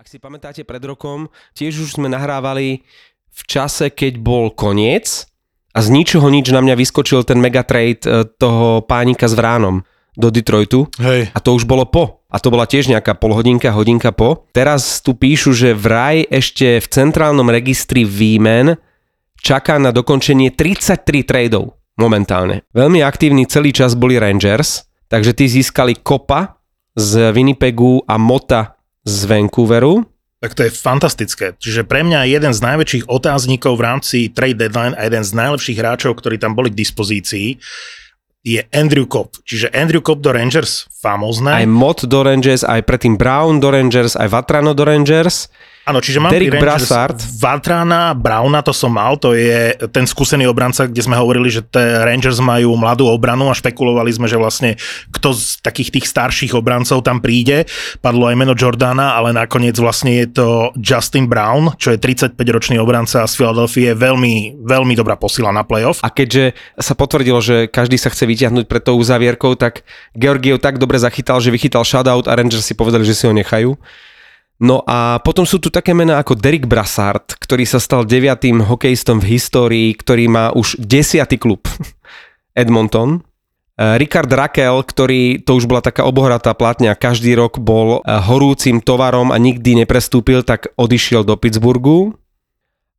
Ak si pamätáte pred rokom, tiež už sme nahrávali v čase, keď bol koniec a z ničoho nič na mňa vyskočil ten megatrade e, toho pánika s Vránom do Detroitu. Hej. A to už bolo po. A to bola tiež nejaká polhodinka, hodinka po. Teraz tu píšu, že vraj ešte v centrálnom registri výmen čaká na dokončenie 33 tradeov momentálne. Veľmi aktívni celý čas boli Rangers, takže tí získali Kopa z Winnipegu a Mota z Vancouveru. Tak to je fantastické. Čiže pre mňa jeden z najväčších otáznikov v rámci trade deadline a jeden z najlepších hráčov, ktorí tam boli k dispozícii, je Andrew Cobb. Čiže Andrew Cobb do Rangers, famózne. Aj Mott do Rangers, aj predtým Brown do Rangers, aj Vatrano do Rangers. Áno, čiže mám Derek Brassard. Vatrana, Browna, to som mal, to je ten skúsený obranca, kde sme hovorili, že Rangers majú mladú obranu a špekulovali sme, že vlastne kto z takých tých starších obrancov tam príde. Padlo aj meno Jordana, ale nakoniec vlastne je to Justin Brown, čo je 35-ročný obranca z Philadelphia, veľmi, veľmi dobrá posila na playoff. A keďže sa potvrdilo, že každý sa chce vyťahnuť pred tou uzavierkou, tak Georgiev tak dobre zachytal, že vychytal shutout a Rangers si povedali, že si ho nechajú. No a potom sú tu také mená ako Derek Brassard, ktorý sa stal deviatým hokejistom v histórii, ktorý má už desiatý klub Edmonton. Eh, Richard Rakel, ktorý, to už bola taká obohratá platňa, každý rok bol eh, horúcim tovarom a nikdy neprestúpil, tak odišiel do Pittsburghu.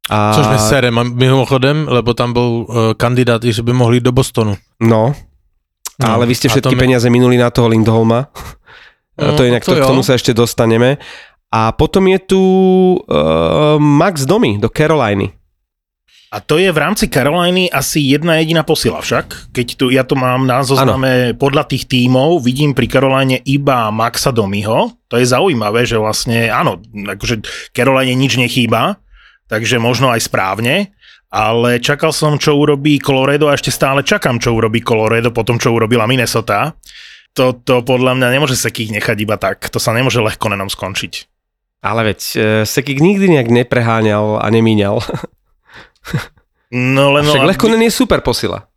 A... Což mi sere mimochodem, lebo tam bol uh, kandidát, že by mohli do Bostonu. No, no ale vy ste všetky mi... peniaze minuli na toho Lindholma. No, to inak, to, k tomu sa ešte dostaneme. A potom je tu uh, Max Domi do Caroliny. A to je v rámci Caroliny asi jedna jediná posila však. Keď tu, ja to mám na zozname podľa tých tímov, vidím pri Caroline iba Maxa Domiho. To je zaujímavé, že vlastne, áno, akože Caroline nič nechýba, takže možno aj správne, ale čakal som, čo urobí Colorado a ešte stále čakám, čo urobí Colorado po tom, čo urobila Minnesota. Toto podľa mňa nemôže sa ich nechať iba tak. To sa nemôže ľahko nenom skončiť. Ale veď uh, Sekik nikdy nejak nepreháňal a nemíňal. no len... Však Lehkonen je super posila.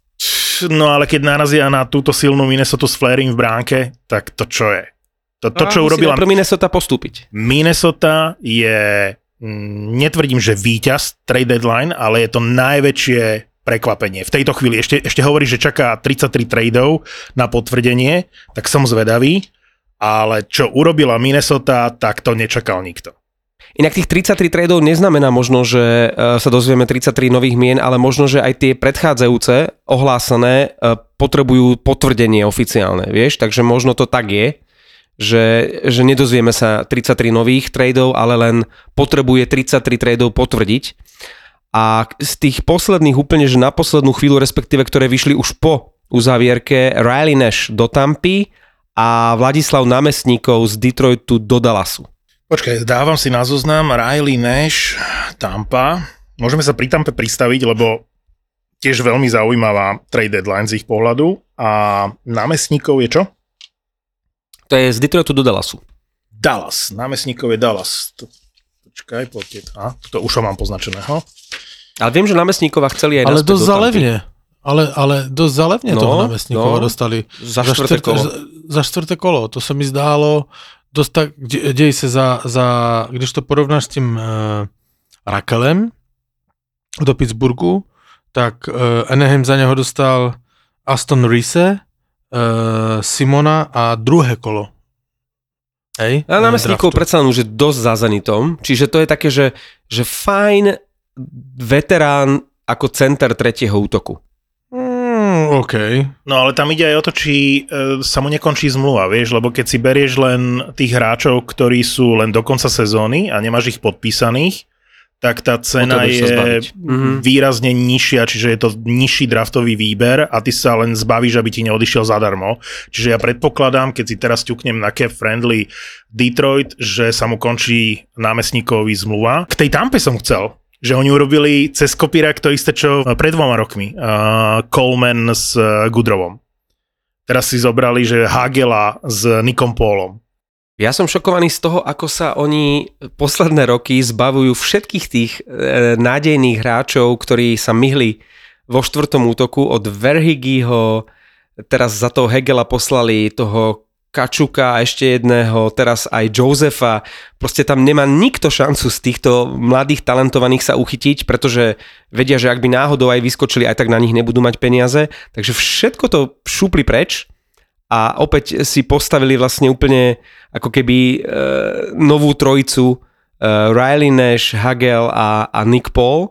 No ale keď narazia na túto silnú Minnesota s Flaring v bránke, tak to čo je? To, to čo urobila... Pro Minnesota postúpiť. Minnesota je, mm, netvrdím, že víťaz trade deadline, ale je to najväčšie prekvapenie. V tejto chvíli ešte, ešte hovorí, že čaká 33 tradeov na potvrdenie, tak som zvedavý ale čo urobila Minnesota, tak to nečakal nikto. Inak tých 33 tradeov neznamená možno, že e, sa dozvieme 33 nových mien, ale možno, že aj tie predchádzajúce ohlásené e, potrebujú potvrdenie oficiálne, vieš? Takže možno to tak je, že, že nedozvieme sa 33 nových tradeov, ale len potrebuje 33 tradeov potvrdiť. A z tých posledných úplne, že na poslednú chvíľu, respektíve ktoré vyšli už po uzavierke, Riley Nash do Tampy, a Vladislav Námestníkov z Detroitu do Dallasu. Počkaj, dávam si na zoznam Riley Nash, Tampa. Môžeme sa pri Tampe pristaviť, lebo tiež veľmi zaujímavá trade deadline z ich pohľadu. A námestníkov je čo? To je z Detroitu do Dallasu. Dallas. Námestníkov je Dallas. Počkaj, poďte. A, to už ho mám poznačeného. Ale viem, že námestníkova chceli aj Ale dosť zalevne. Ale, ale dosť zalevne no, toho námestníkova no, dostali. Za štvrté kolo. Za, za štvrté kolo. To sa mi zdálo dosť tak, dej sa za, za, když to porovnáš s tím uh, Rakelem do Pittsburghu, tak uh, Anaheim za neho dostal Aston Reese, uh, Simona a druhé kolo. Hej? A námestníkov predsa už je dosť za Zenitom, čiže to je také, že, že fajn veterán ako center tretieho útoku. OK. No ale tam ide aj o to, či e, sa mu nekončí zmluva, vieš, lebo keď si berieš len tých hráčov, ktorí sú len do konca sezóny a nemáš ich podpísaných, tak tá cena je mm-hmm. výrazne nižšia, čiže je to nižší draftový výber a ty sa len zbavíš, aby ti neodišiel zadarmo. Čiže ja predpokladám, keď si teraz ťuknem na cap friendly Detroit, že sa mu končí námestníkový zmluva. K tej tampe som chcel, že oni urobili cez kopírak to isté, čo pred dvoma rokmi. Uh, Coleman s uh, Gudrovom. Teraz si zobrali, že Hagela s Nikom Pólom. Ja som šokovaný z toho, ako sa oni posledné roky zbavujú všetkých tých e, nádejných hráčov, ktorí sa myhli vo štvrtom útoku od Verhigiho, teraz za toho Hegela poslali toho Kačuka a ešte jedného, teraz aj Josefa. Proste tam nemá nikto šancu z týchto mladých talentovaných sa uchytiť, pretože vedia, že ak by náhodou aj vyskočili, aj tak na nich nebudú mať peniaze. Takže všetko to šupli preč a opäť si postavili vlastne úplne ako keby e, novú trojicu e, Riley Nash, Hagel a, a Nick Paul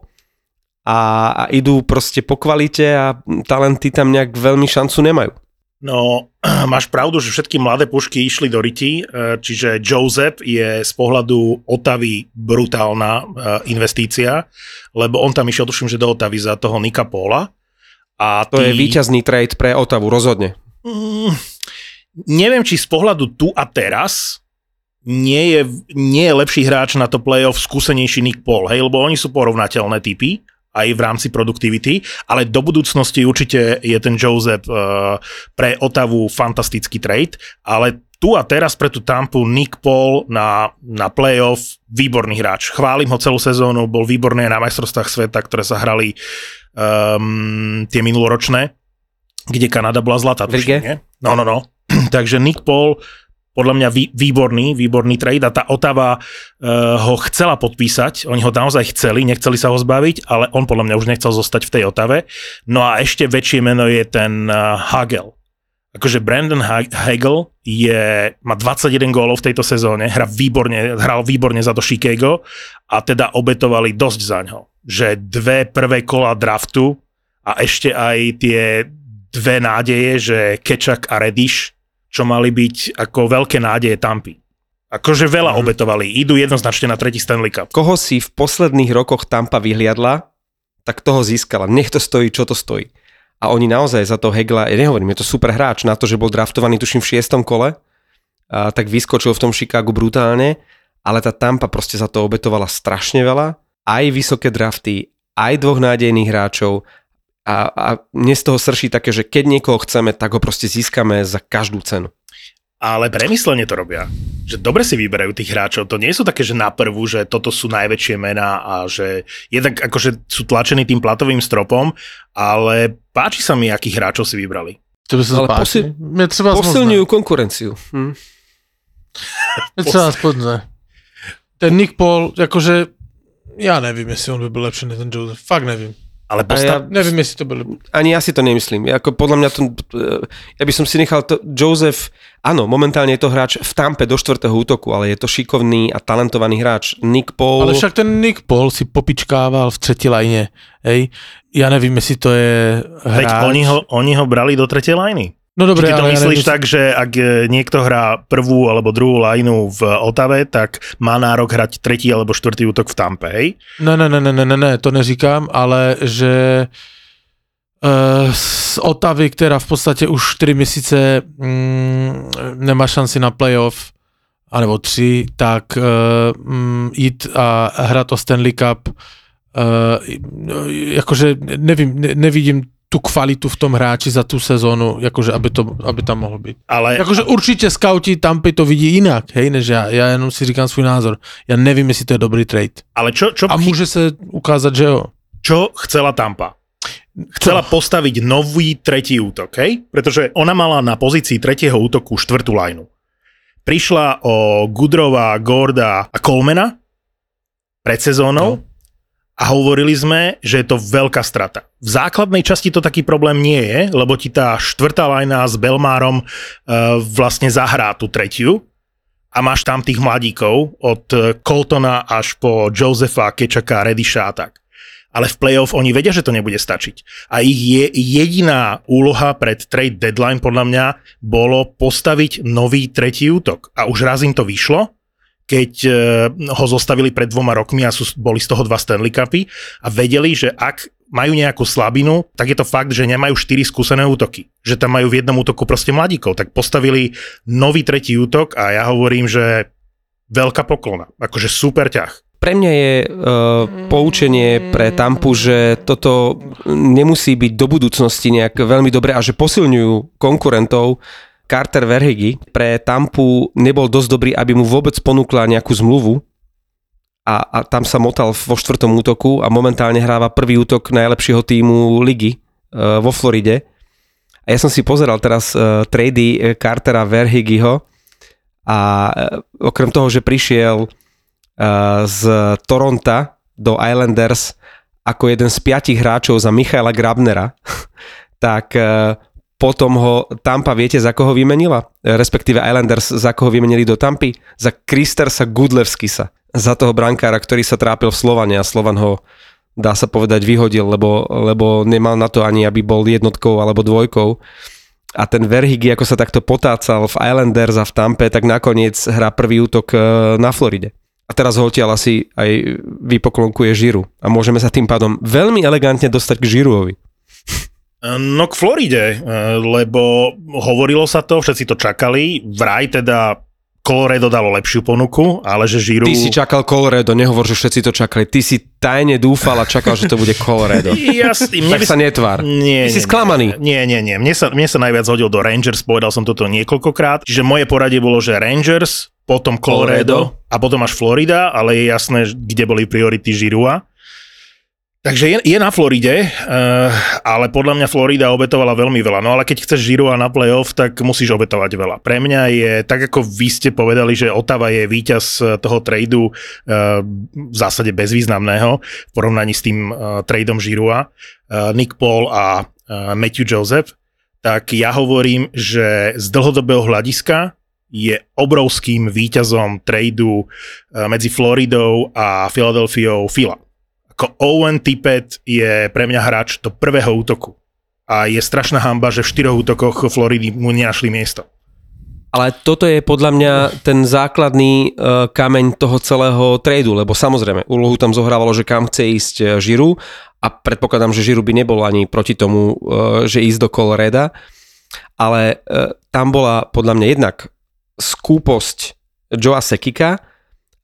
a, a idú proste po kvalite a talenty tam nejak veľmi šancu nemajú. No, máš pravdu, že všetky mladé pušky išli do riti, e, čiže Joseph je z pohľadu Otavy brutálna e, investícia, lebo on tam išiel, tuším, že do Otavy za toho Nika Pola. A to je víťazný trade pre Otavu, rozhodne. Mm, neviem, či z pohľadu tu a teraz nie je, nie je lepší hráč na to playoff skúsenejší Nick Paul, hej, lebo oni sú porovnateľné typy aj v rámci produktivity, ale do budúcnosti určite je ten Joseph uh, pre Otavu fantastický trade, ale tu a teraz pre tú Tampu Nick Paul na, na playoff výborný hráč. Chválim ho celú sezónu, bol výborný na majstrovstvách sveta, ktoré sa hrali um, tie minuloročné, kde Kanada bola zlatá. Tuším, No, no, no. Takže Nick Paul podľa mňa vý, výborný, výborný trade a tá Otava uh, ho chcela podpísať, oni ho naozaj chceli, nechceli sa ho zbaviť, ale on podľa mňa už nechcel zostať v tej Otave. No a ešte väčšie meno je ten uh, Hagel. Akože Brandon Hagel je, má 21 gólov v tejto sezóne, hra výborne, hral výborne za to Chicago a teda obetovali dosť za ňo. Že dve prvé kola draftu a ešte aj tie dve nádeje, že Kečak a Rediš čo mali byť ako veľké nádeje Tampy. Akože veľa mm. obetovali, idú jednoznačne na tretí Stanley Cup. Koho si v posledných rokoch Tampa vyhliadla, tak toho získala. Nech to stojí, čo to stojí. A oni naozaj za to Hegla, ja nehovorím, je to super hráč na to, že bol draftovaný tuším v šiestom kole, a tak vyskočil v tom Chicagu brutálne, ale tá Tampa proste za to obetovala strašne veľa. Aj vysoké drafty, aj dvoch nádejných hráčov, a, a mne z toho srší také, že keď niekoho chceme, tak ho proste získame za každú cenu. Ale premyslenie to robia. Že dobre si vyberajú tých hráčov. To nie sú také, že na prvú, že toto sú najväčšie mená a že jednak akože sú tlačení tým platovým stropom, ale páči sa mi, akých hráčov si vybrali. To by sa ale posil... posilňujú konkurenciu. Hm. Pos... Ten Nick Paul, akože ja nevím, jestli on by byl lepší než ten Joseph. Fakt nevím. Ale postav... ja, neviem, jestli to bolo... Ani ja si to nemyslím. Ako podľa mňa to... Ja by som si nechal to... Joseph, áno, momentálne je to hráč v Tampe do štvrtého útoku, ale je to šikovný a talentovaný hráč. Nick Paul... Ale však ten Nick Paul si popičkával v tretí lajne. Hej? Ja nevím, jestli to je hráč... Veď oni ho, oni ho brali do tretej lajny. No dobre, Či ty to ale myslíš ja tak, že ak e, niekto hrá prvú alebo druhú lajnu v Otave, tak má nárok hrať tretí alebo štvrtý útok v Tampe, hej? Ne, ne, ne, ne, ne, ne, to neříkám, ale že uh, z Otavy, která v podstatě už 4 měsíce mm, nemá šanci na playoff, anebo 3, tak uh, mm, jít a hrát o Stanley Cup, uh, jakože nevím, ne, nevidím tú kvalitu v tom hráči za tú sezónu, akože aby, to, aby tam mohol byť. Ale... Akože určite scouti Tampy to vidí inak, hej, než ja. Ja jenom si říkám svůj názor. Ja nevím, jestli to je dobrý trade. Ale čo, čo... A môže sa ukázať, že jo. Čo chcela Tampa? Chcela čo? postaviť nový tretí útok, hej? Pretože ona mala na pozícii tretieho útoku štvrtú lajnu. Prišla o Gudrova, Gorda a Colmena pred sezónou. No a hovorili sme, že je to veľká strata. V základnej časti to taký problém nie je, lebo ti tá štvrtá lajna s Belmárom uh, vlastne zahrá tú tretiu a máš tam tých mladíkov od Coltona až po Josefa, Kečaka, Rediša a tak. Ale v playoff oni vedia, že to nebude stačiť. A ich je jediná úloha pred trade deadline podľa mňa bolo postaviť nový tretí útok. A už raz im to vyšlo, keď e, ho zostavili pred dvoma rokmi a sú, boli z toho dva Stanley Cupy a vedeli, že ak majú nejakú slabinu, tak je to fakt, že nemajú štyri skúsené útoky. Že tam majú v jednom útoku proste mladíkov. Tak postavili nový tretí útok a ja hovorím, že veľká poklona. Akože super ťah. Pre mňa je uh, poučenie pre Tampu, že toto nemusí byť do budúcnosti nejak veľmi dobré a že posilňujú konkurentov Carter Verhegi pre Tampu nebol dosť dobrý, aby mu vôbec ponúkla nejakú zmluvu a, a tam sa motal vo štvrtom útoku a momentálne hráva prvý útok najlepšieho týmu ligy uh, vo Floride. A ja som si pozeral teraz uh, trady uh, Cartera Verhigiho a uh, okrem toho, že prišiel uh, z Toronta do Islanders ako jeden z piatich hráčov za Michaela Grabnera, tak uh, potom ho Tampa, viete, za koho vymenila? Respektíve Islanders, za koho vymenili do Tampy? Za Kristersa Gudlevskisa. Za toho brankára, ktorý sa trápil v Slovane a Slovan ho dá sa povedať, vyhodil, lebo, lebo nemal na to ani, aby bol jednotkou alebo dvojkou. A ten Verhigi, ako sa takto potácal v Islanders a v Tampe, tak nakoniec hrá prvý útok e, na Floride. A teraz ho odtiaľ asi aj vypoklonkuje Žiru. A môžeme sa tým pádom veľmi elegantne dostať k Žiruovi. No k Floride, e, lebo hovorilo sa to, všetci to čakali, vraj teda Colorado dalo lepšiu ponuku, ale že Žiru... Ty si čakal Colorado, nehovor, že všetci to čakali. Ty si tajne dúfal a čakal, že to bude Colorado. Jas, tak by... sa netvár. Nie, Ty nie, si sklamaný. Nie, nie, nie. Mne sa, mne sa najviac hodil do Rangers, povedal som toto niekoľkokrát. Čiže moje poradie bolo, že Rangers, potom Colorado, Colorado. a potom až Florida, ale je jasné, kde boli priority Žirua. Takže je, je na Floride, uh, ale podľa mňa Florida obetovala veľmi veľa. No ale keď chceš Žirua na playoff, tak musíš obetovať veľa. Pre mňa je, tak ako vy ste povedali, že Otava je víťaz toho tradu uh, v zásade bezvýznamného v porovnaní s tým uh, tradom Žirua, uh, Nick Paul a uh, Matthew Joseph, tak ja hovorím, že z dlhodobého hľadiska je obrovským víťazom tradu medzi Floridou a Philadelphiou Fila ako Owen Tippett je pre mňa hráč do prvého útoku. A je strašná hamba, že v štyroch útokoch Floridy mu nenašli miesto. Ale toto je podľa mňa ten základný uh, kameň toho celého tradu, lebo samozrejme úlohu tam zohrávalo, že kam chce ísť e, Žiru a predpokladám, že Žiru by nebol ani proti tomu, uh, že ísť do Coloreda, ale uh, tam bola podľa mňa jednak skúposť Joa Sekika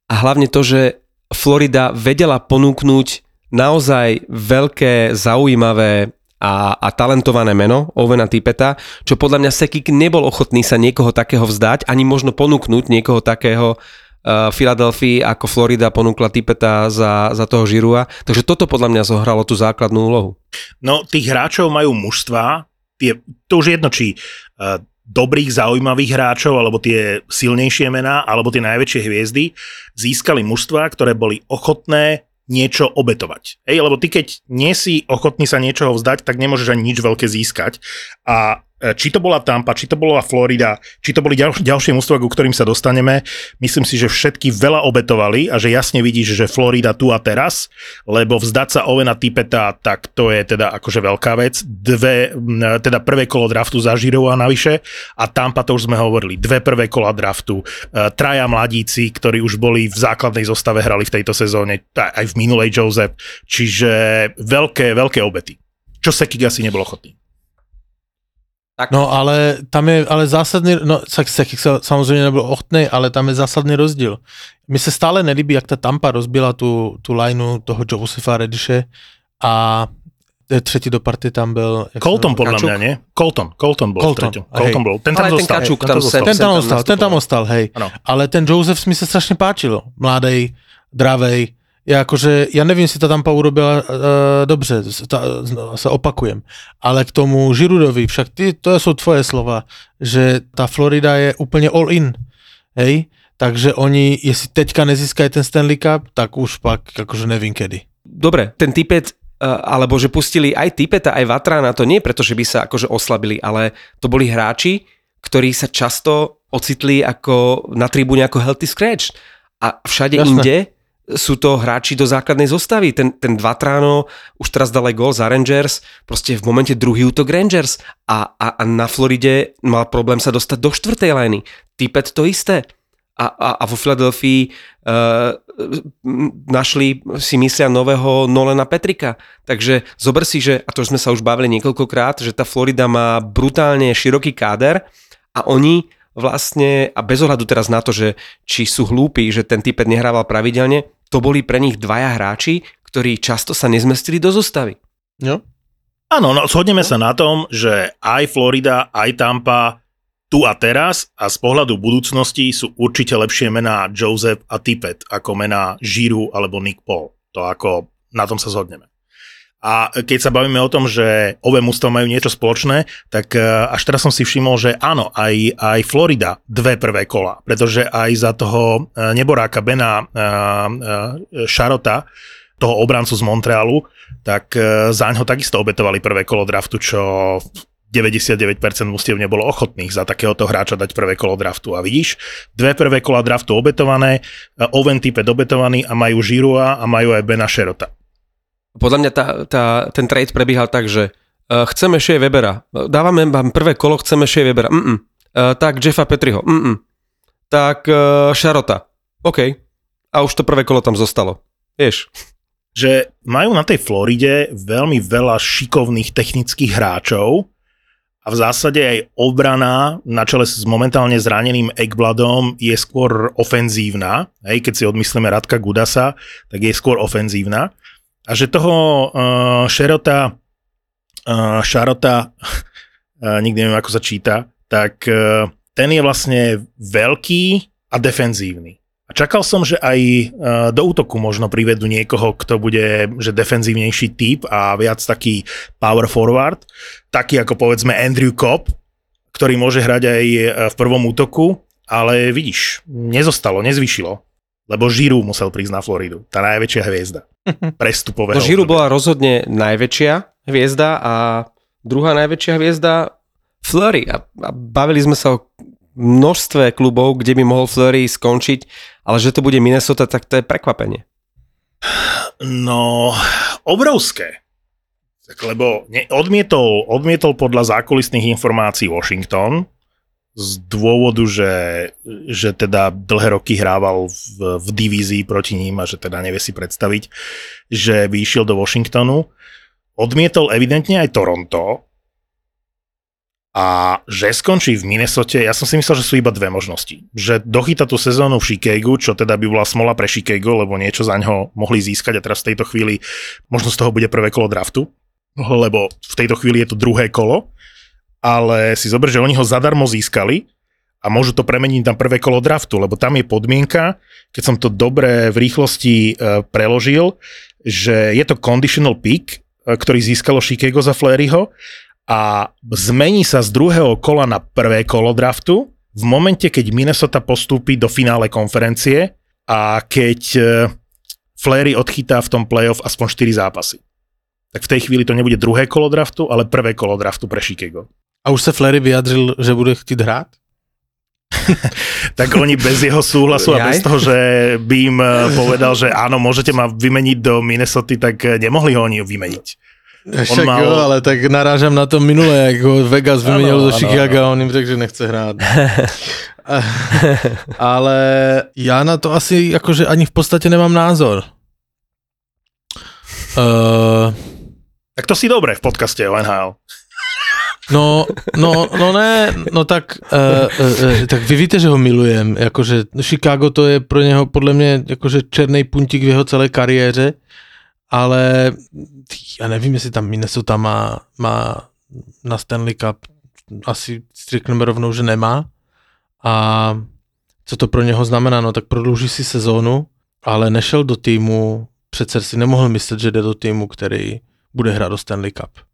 a hlavne to, že Florida vedela ponúknuť naozaj veľké, zaujímavé a, a talentované meno Ovena Tipeta, čo podľa mňa Sekik nebol ochotný sa niekoho takého vzdať, ani možno ponúknuť niekoho takého uh, Filadelfii, ako Florida ponúkla Tipeta za, za toho Žirua. Takže toto podľa mňa zohralo tú základnú úlohu. No, tých hráčov majú mužstva, tie, to už jedno, či uh, dobrých, zaujímavých hráčov, alebo tie silnejšie mená, alebo tie najväčšie hviezdy, získali mužstva, ktoré boli ochotné niečo obetovať. Ej, lebo ty keď nie si ochotný sa niečoho vzdať, tak nemôžeš ani nič veľké získať. A či to bola Tampa, či to bola Florida, či to boli ďal, ďalšie mústva, ku ktorým sa dostaneme, myslím si, že všetky veľa obetovali a že jasne vidíš, že Florida tu a teraz, lebo vzdať sa Ovena Tipeta, tak to je teda akože veľká vec. Dve, teda prvé kolo draftu za Žirou a navyše a Tampa, to už sme hovorili, dve prvé kola draftu, e, traja mladíci, ktorí už boli v základnej zostave, hrali v tejto sezóne, aj v minulej Joseph, čiže veľké, veľké obety. Čo Sekik asi nebol ochotný. Tak. No ale tam je ale zásadný, no Sekik samozřejmě nebyl ochotný, ale tam je zásadný rozdíl. Mi se stále nelíbí, jak ta Tampa rozbila tu, tu lineu toho Josefa Rediše a třetí do party tam byl... Colton podľa mňa, nie? Colton, Colton bol Colton, Colton bol. Ten tam ale zostal. Ten, kačuk, tam, ten, ten tam ostal, ten tam ostal, hej. Ano. Ale ten Joseph mi se strašně páčil. Mladý, dravej, ja akože, ja neviem, si to tam urobila uh, dobře, ta, sa opakujem, ale k tomu Žirudovi, však ty, to sú tvoje slova, že tá Florida je úplne all in, hej, takže oni, jestli teďka nezískajú ten Stanley Cup, tak už pak akože nevím kedy. Dobre, ten typec alebo že pustili aj Tipeta, aj Vatrana, to nie preto, že by sa akože oslabili, ale to boli hráči, ktorí sa často ocitli ako na tribúne ako healthy scratch. A všade Jasne. inde sú to hráči do základnej zostavy. Ten, ten Dvatráno už teraz dal aj gól za Rangers, proste v momente druhý útok Rangers a, a, a na Floride mal problém sa dostať do štvrtej liny. Typet to isté. A, a, a vo Filadelfii uh, našli si myslia nového Nolena Petrika. Takže zober si, že, a to sme sa už bavili niekoľkokrát, že tá Florida má brutálne široký káder a oni vlastne, a bez ohľadu teraz na to, že či sú hlúpi, že ten typet nehrával pravidelne, to boli pre nich dvaja hráči, ktorí často sa nezmestili do zostavy. No. Áno, no shodneme no. sa na tom, že aj Florida, aj Tampa tu a teraz a z pohľadu budúcnosti sú určite lepšie mená Joseph a Tippett ako mená Žiru alebo Nick Paul. To ako na tom sa zhodneme. A keď sa bavíme o tom, že obe mústva majú niečo spoločné, tak e, až teraz som si všimol, že áno, aj, aj Florida dve prvé kola, pretože aj za toho e, neboráka Bena Šarota, toho obrancu z Montrealu, tak za ňo takisto obetovali prvé kolo draftu, čo 99% mustiev nebolo ochotných za takéhoto hráča dať prvé kolo draftu. A vidíš, dve prvé kola draftu obetované, Oven type obetovaný a majú Žirua a majú aj Bena Šerota. Podľa mňa tá, tá, ten trade prebiehal tak, že uh, chceme Shea Webera, dávame vám prvé kolo, chceme Shea Webera, mm. Uh, tak Jeffa Petriho, mm, tak uh, Šarota, OK. A už to prvé kolo tam zostalo, vieš. Že majú na tej Floride veľmi veľa šikovných technických hráčov, a v zásade aj obrana na čele s momentálne zraneným Ekbladom je skôr ofenzívna. Hej, keď si odmyslíme Radka Gudasa, tak je skôr ofenzívna. A že toho uh, Šerota, uh, Šarota, uh, nikdy neviem, ako sa číta, tak uh, ten je vlastne veľký a defenzívny. A čakal som, že aj do útoku možno privedú niekoho, kto bude že defenzívnejší typ a viac taký power forward, taký ako povedzme Andrew Cobb, ktorý môže hrať aj v prvom útoku, ale vidíš, nezostalo, nezvyšilo, lebo Žiru musel prísť na Floridu, tá najväčšia hviezda prestupového. No Žiru bola rozhodne najväčšia hviezda a druhá najväčšia hviezda Flurry. A, a bavili sme sa o množstve klubov, kde by mohol Flurry skončiť, ale že to bude Minnesota, tak to je prekvapenie. No, obrovské. Tak, lebo ne, odmietol, odmietol podľa zákulisných informácií Washington, z dôvodu, že, že teda dlhé roky hrával v, v divízii proti ním a že teda nevie si predstaviť, že by išiel do Washingtonu. Odmietol evidentne aj Toronto a že skončí v Minnesote, ja som si myslel, že sú iba dve možnosti. Že dochyta tú sezónu v Chicagu, čo teda by bola smola pre Chicago, lebo niečo za ňo mohli získať a teraz v tejto chvíli možno z toho bude prvé kolo draftu, lebo v tejto chvíli je to druhé kolo ale si zober, že oni ho zadarmo získali a môžu to premeniť na prvé kolo draftu, lebo tam je podmienka, keď som to dobre v rýchlosti e, preložil, že je to conditional pick, e, ktorý získalo Chicago za Fleryho a zmení sa z druhého kola na prvé kolo draftu v momente, keď Minnesota postúpi do finále konferencie a keď e, Flery odchytá v tom playoff aspoň 4 zápasy. Tak v tej chvíli to nebude druhé kolo draftu, ale prvé kolo draftu pre Chicago. A už sa Flery vyjadřil, že bude chtít hrát? tak oni bez jeho súhlasu a bez toho, že by im eh, povedal, že áno, môžete ma vymeniť do Minnesota, tak eh, nemohli ho oni vymeniť. Však mal... jo, ale tak narážam na to minulé, jak ho Vegas vymenil do Chicago a on im řekl, že nechce hrát. ale já na to asi jakože ani v podstatě nemám názor. Uh... Tak to si dobre v podcaste o NHL. No, no, no ne, no tak, uh, uh, tak vy víte, že ho milujem, jakože Chicago to je pro něho podle mě jakože černý puntík v jeho celé kariéře, ale já nevím, jestli tam Minnesota má, má na Stanley Cup, asi řekneme rovnou, že nemá. A co to pro něho znamená, no tak prodlouží si sezónu, ale nešel do týmu, přece si nemohl myslet, že jde do týmu, který bude hrát do Stanley Cup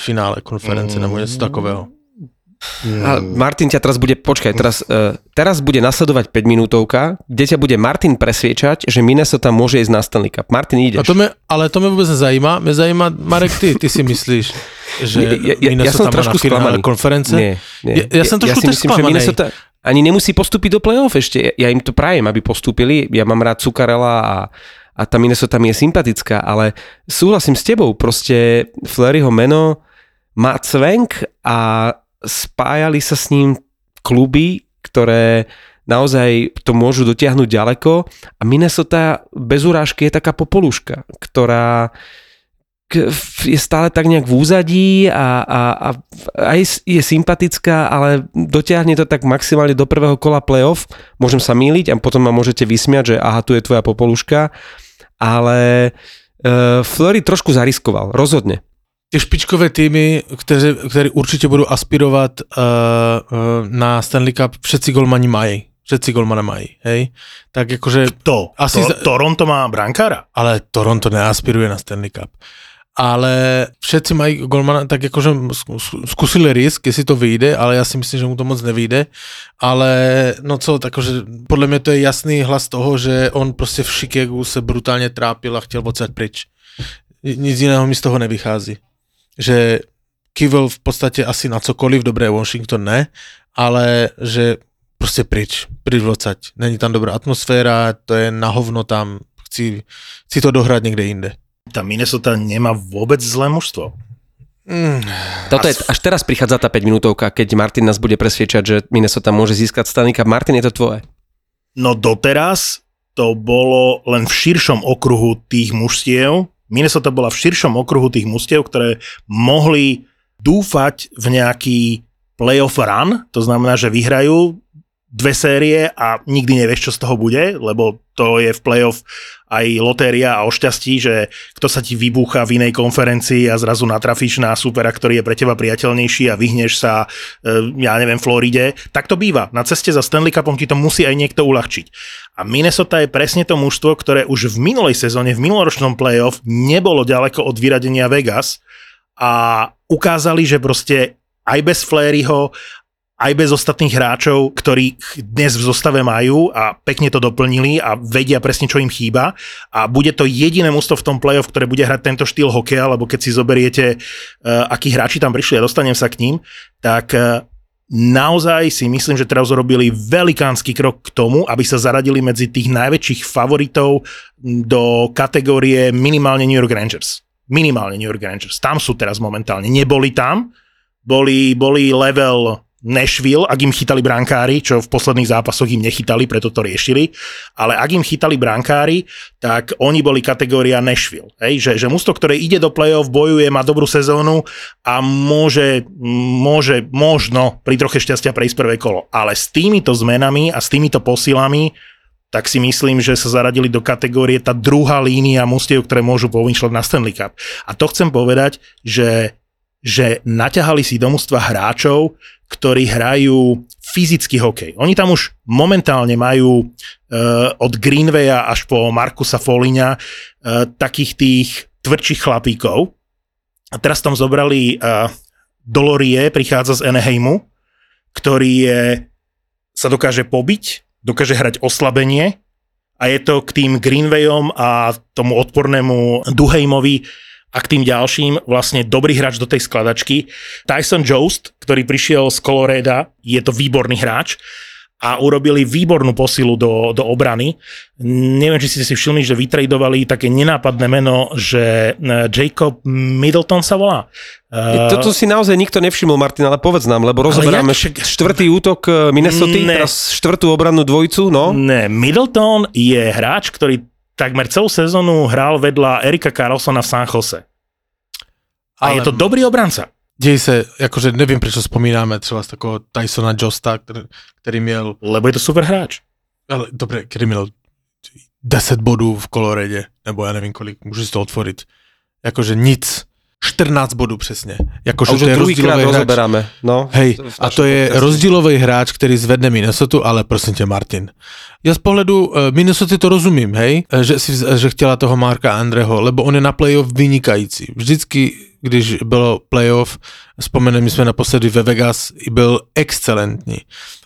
finále konference mm. nebo něco takového. Mm. A Martin ťa teraz bude, počkaj, teraz, uh, teraz bude nasledovať 5 minútovka, kde ťa bude Martin presviečať, že Minnesota môže ísť na Stanley Cup. Martin, ideš. A to me, ale to mě vůbec nezajímá. Mě zajímá, Marek, ty, ty si myslíš, že ja, ja, Minnesota ja som trošku má na finále konference? Nie, nie. Ja, ja som trošku ja si myslím, že Minnesota ani nemusí postúpiť do play-off ešte. Ja, ja im to prajem, aby postúpili. Ja mám rád Cukarela a a tá Minnesota mi je sympatická, ale súhlasím s tebou, proste Fleryho meno má cvenk a spájali sa s ním kluby, ktoré naozaj to môžu dotiahnuť ďaleko a Minnesota bez urážky je taká popoluška, ktorá je stále tak nejak v úzadí a, a, a aj je sympatická, ale dotiahne to tak maximálne do prvého kola playoff. Môžem sa míliť a potom ma môžete vysmiať, že aha, tu je tvoja popoluška ale uh, Flory trošku zariskoval, rozhodne. Ty špičkové týmy, které, které určitě budou aspirovat uh, uh, na Stanley Cup, všetci golmani mají. Všetci golmana mají, hej? Tak jakože... To, asi to, Toronto má brankára. Ale Toronto neaspiruje na Stanley Cup. Ale všetci mají golmana, tak jakože zkusili risk, jestli to vyjde, ale já si myslím, že mu to moc nevyjde, ale no co, takže podle mě to je jasný hlas toho, že on prostě v Chicagu se brutálně trápil a chtěl odsaď pryč. Nic jiného mi z toho nevychází. Že kývil v podstatě asi na cokoliv, dobré Washington ne, ale že prostě pryč, pryč odsaď. Není tam dobrá atmosféra, to je na hovno tam, chci, chci to dohrať někde jinde tá Minnesota nemá vôbec zlé mužstvo. Mm. Toto je, až teraz prichádza tá 5 minútovka, keď Martin nás bude presviečať, že Minnesota môže získať Stanley Cup. Martin, je to tvoje? No doteraz to bolo len v širšom okruhu tých mužstiev. Minnesota bola v širšom okruhu tých mužstiev, ktoré mohli dúfať v nejaký playoff run, to znamená, že vyhrajú dve série a nikdy nevieš, čo z toho bude, lebo to je v playoff aj lotéria a o šťastí, že kto sa ti vybúcha v inej konferencii a zrazu natrafíš na supera, ktorý je pre teba priateľnejší a vyhneš sa, e, ja neviem, Floride. Tak to býva. Na ceste za Stanley Cupom ti to musí aj niekto uľahčiť. A Minnesota je presne to mužstvo, ktoré už v minulej sezóne, v minuloročnom playoff nebolo ďaleko od vyradenia Vegas a ukázali, že proste aj bez Fléryho, aj bez ostatných hráčov, ktorí dnes v zostave majú a pekne to doplnili a vedia presne, čo im chýba. A bude to jediné mústvo v tom playoff, ktoré bude hrať tento štýl hokeja, lebo keď si zoberiete, uh, akí hráči tam prišli a dostanem sa k ním, tak uh, naozaj si myslím, že teraz urobili velikánsky krok k tomu, aby sa zaradili medzi tých najväčších favoritov do kategórie minimálne New York Rangers. Minimálne New York Rangers. Tam sú teraz momentálne. Neboli tam, boli, boli level Nashville, ak im chytali brankári, čo v posledných zápasoch im nechytali, preto to riešili, ale ak im chytali brankári, tak oni boli kategória Nashville. Hej? Že, že musto, ktoré ide do play-off, bojuje, má dobrú sezónu a môže, môže možno pri troche šťastia prejsť prvé kolo. Ale s týmito zmenami a s týmito posilami tak si myslím, že sa zaradili do kategórie tá druhá línia mustiev, ktoré môžu povýšľať na Stanley Cup. A to chcem povedať, že že naťahali si do hráčov, ktorí hrajú fyzický hokej. Oni tam už momentálne majú uh, od Greenwaya až po Markusa Foliňa uh, takých tých tvrdších chlapíkov. A teraz tam zobrali uh, Dolorie, prichádza z Eneheimu, ktorý je, sa dokáže pobiť, dokáže hrať oslabenie a je to k tým Greenwayom a tomu odpornému Duhejmovi a k tým ďalším vlastne dobrý hráč do tej skladačky. Tyson Jost, ktorý prišiel z Coloreda, je to výborný hráč a urobili výbornú posilu do, do obrany. Neviem, či ste si všimli, že vytredovali také nenápadné meno, že e, Jacob Middleton sa volá. Uh, Toto si naozaj nikto nevšimol, Martin, ale povedz nám, lebo rozoberáme však... štvrtý útok e, Minnesota, teraz štvrtú obrannú dvojcu, no? Ne, Middleton je hráč, ktorý takmer celú sezónu hral vedľa Erika Carlsona v San Jose. A Ale... je to dobrý obranca. Dej sa, akože neviem, prečo spomíname třeba z takého Tysona Josta, ktorý, ktorý miel... Lebo je to super hráč. Ale dobre, ktorý miel 10 bodů v kolorede, nebo ja neviem kolik, môžu si to otvoriť. Akože nic. 14 bodů přesně. Jako, a už to je druhýkrát rozoberáme. No, Hej, a to je rozdílový hráč, který zvedne Minnesota, ale prosím tě, Martin. Já z pohledu uh, Minnesota to rozumím, hej, eh, že, si, že chtěla toho Marka Andreho, lebo on je na playoff vynikající. Vždycky, když bylo playoff, vzpomeneme jsme naposledy ve Vegas, byl excelentní.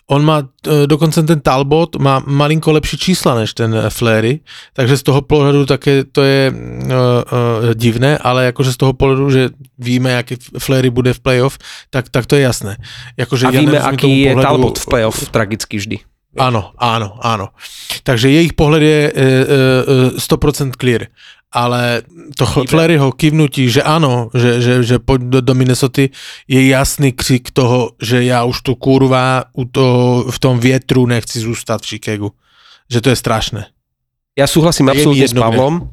On má, e, dokonce ten Talbot má malinko lepší čísla než ten e, Flery, takže z toho pohledu také to je uh, uh, divné, ale jakože z toho pohledu, že víme, jaký Flery bude v playoff, tak, tak to je jasné. Jakože A ja víme, aký je pohledu, Talbot v playoff tragicky vždy. Áno, áno, áno. Takže jejich pohled je uh, uh, 100% clear ale to Fleryho kivnutí, že áno, že, že, že poď do, do Minnesota, je jasný křik toho, že ja už tu kurva u toho, v tom vietru nechci zústať v Chicagu. Že to je strašné. Ja súhlasím absolútne s Pavlom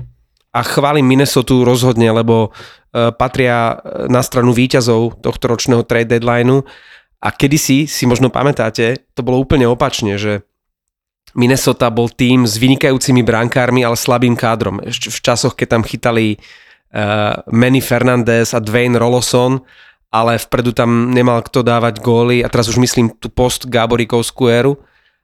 a chválim Minnesota rozhodne, lebo uh, patria na stranu výťazov tohto ročného trade deadlineu a kedysi, si možno pamätáte, to bolo úplne opačne, že Minnesota bol tým s vynikajúcimi brankármi, ale slabým kádrom. Ešte v časoch, keď tam chytali uh, Manny Fernandez a Dwayne Roloson, ale vpredu tam nemal kto dávať góly a teraz už myslím tú post Gáborikovskú éru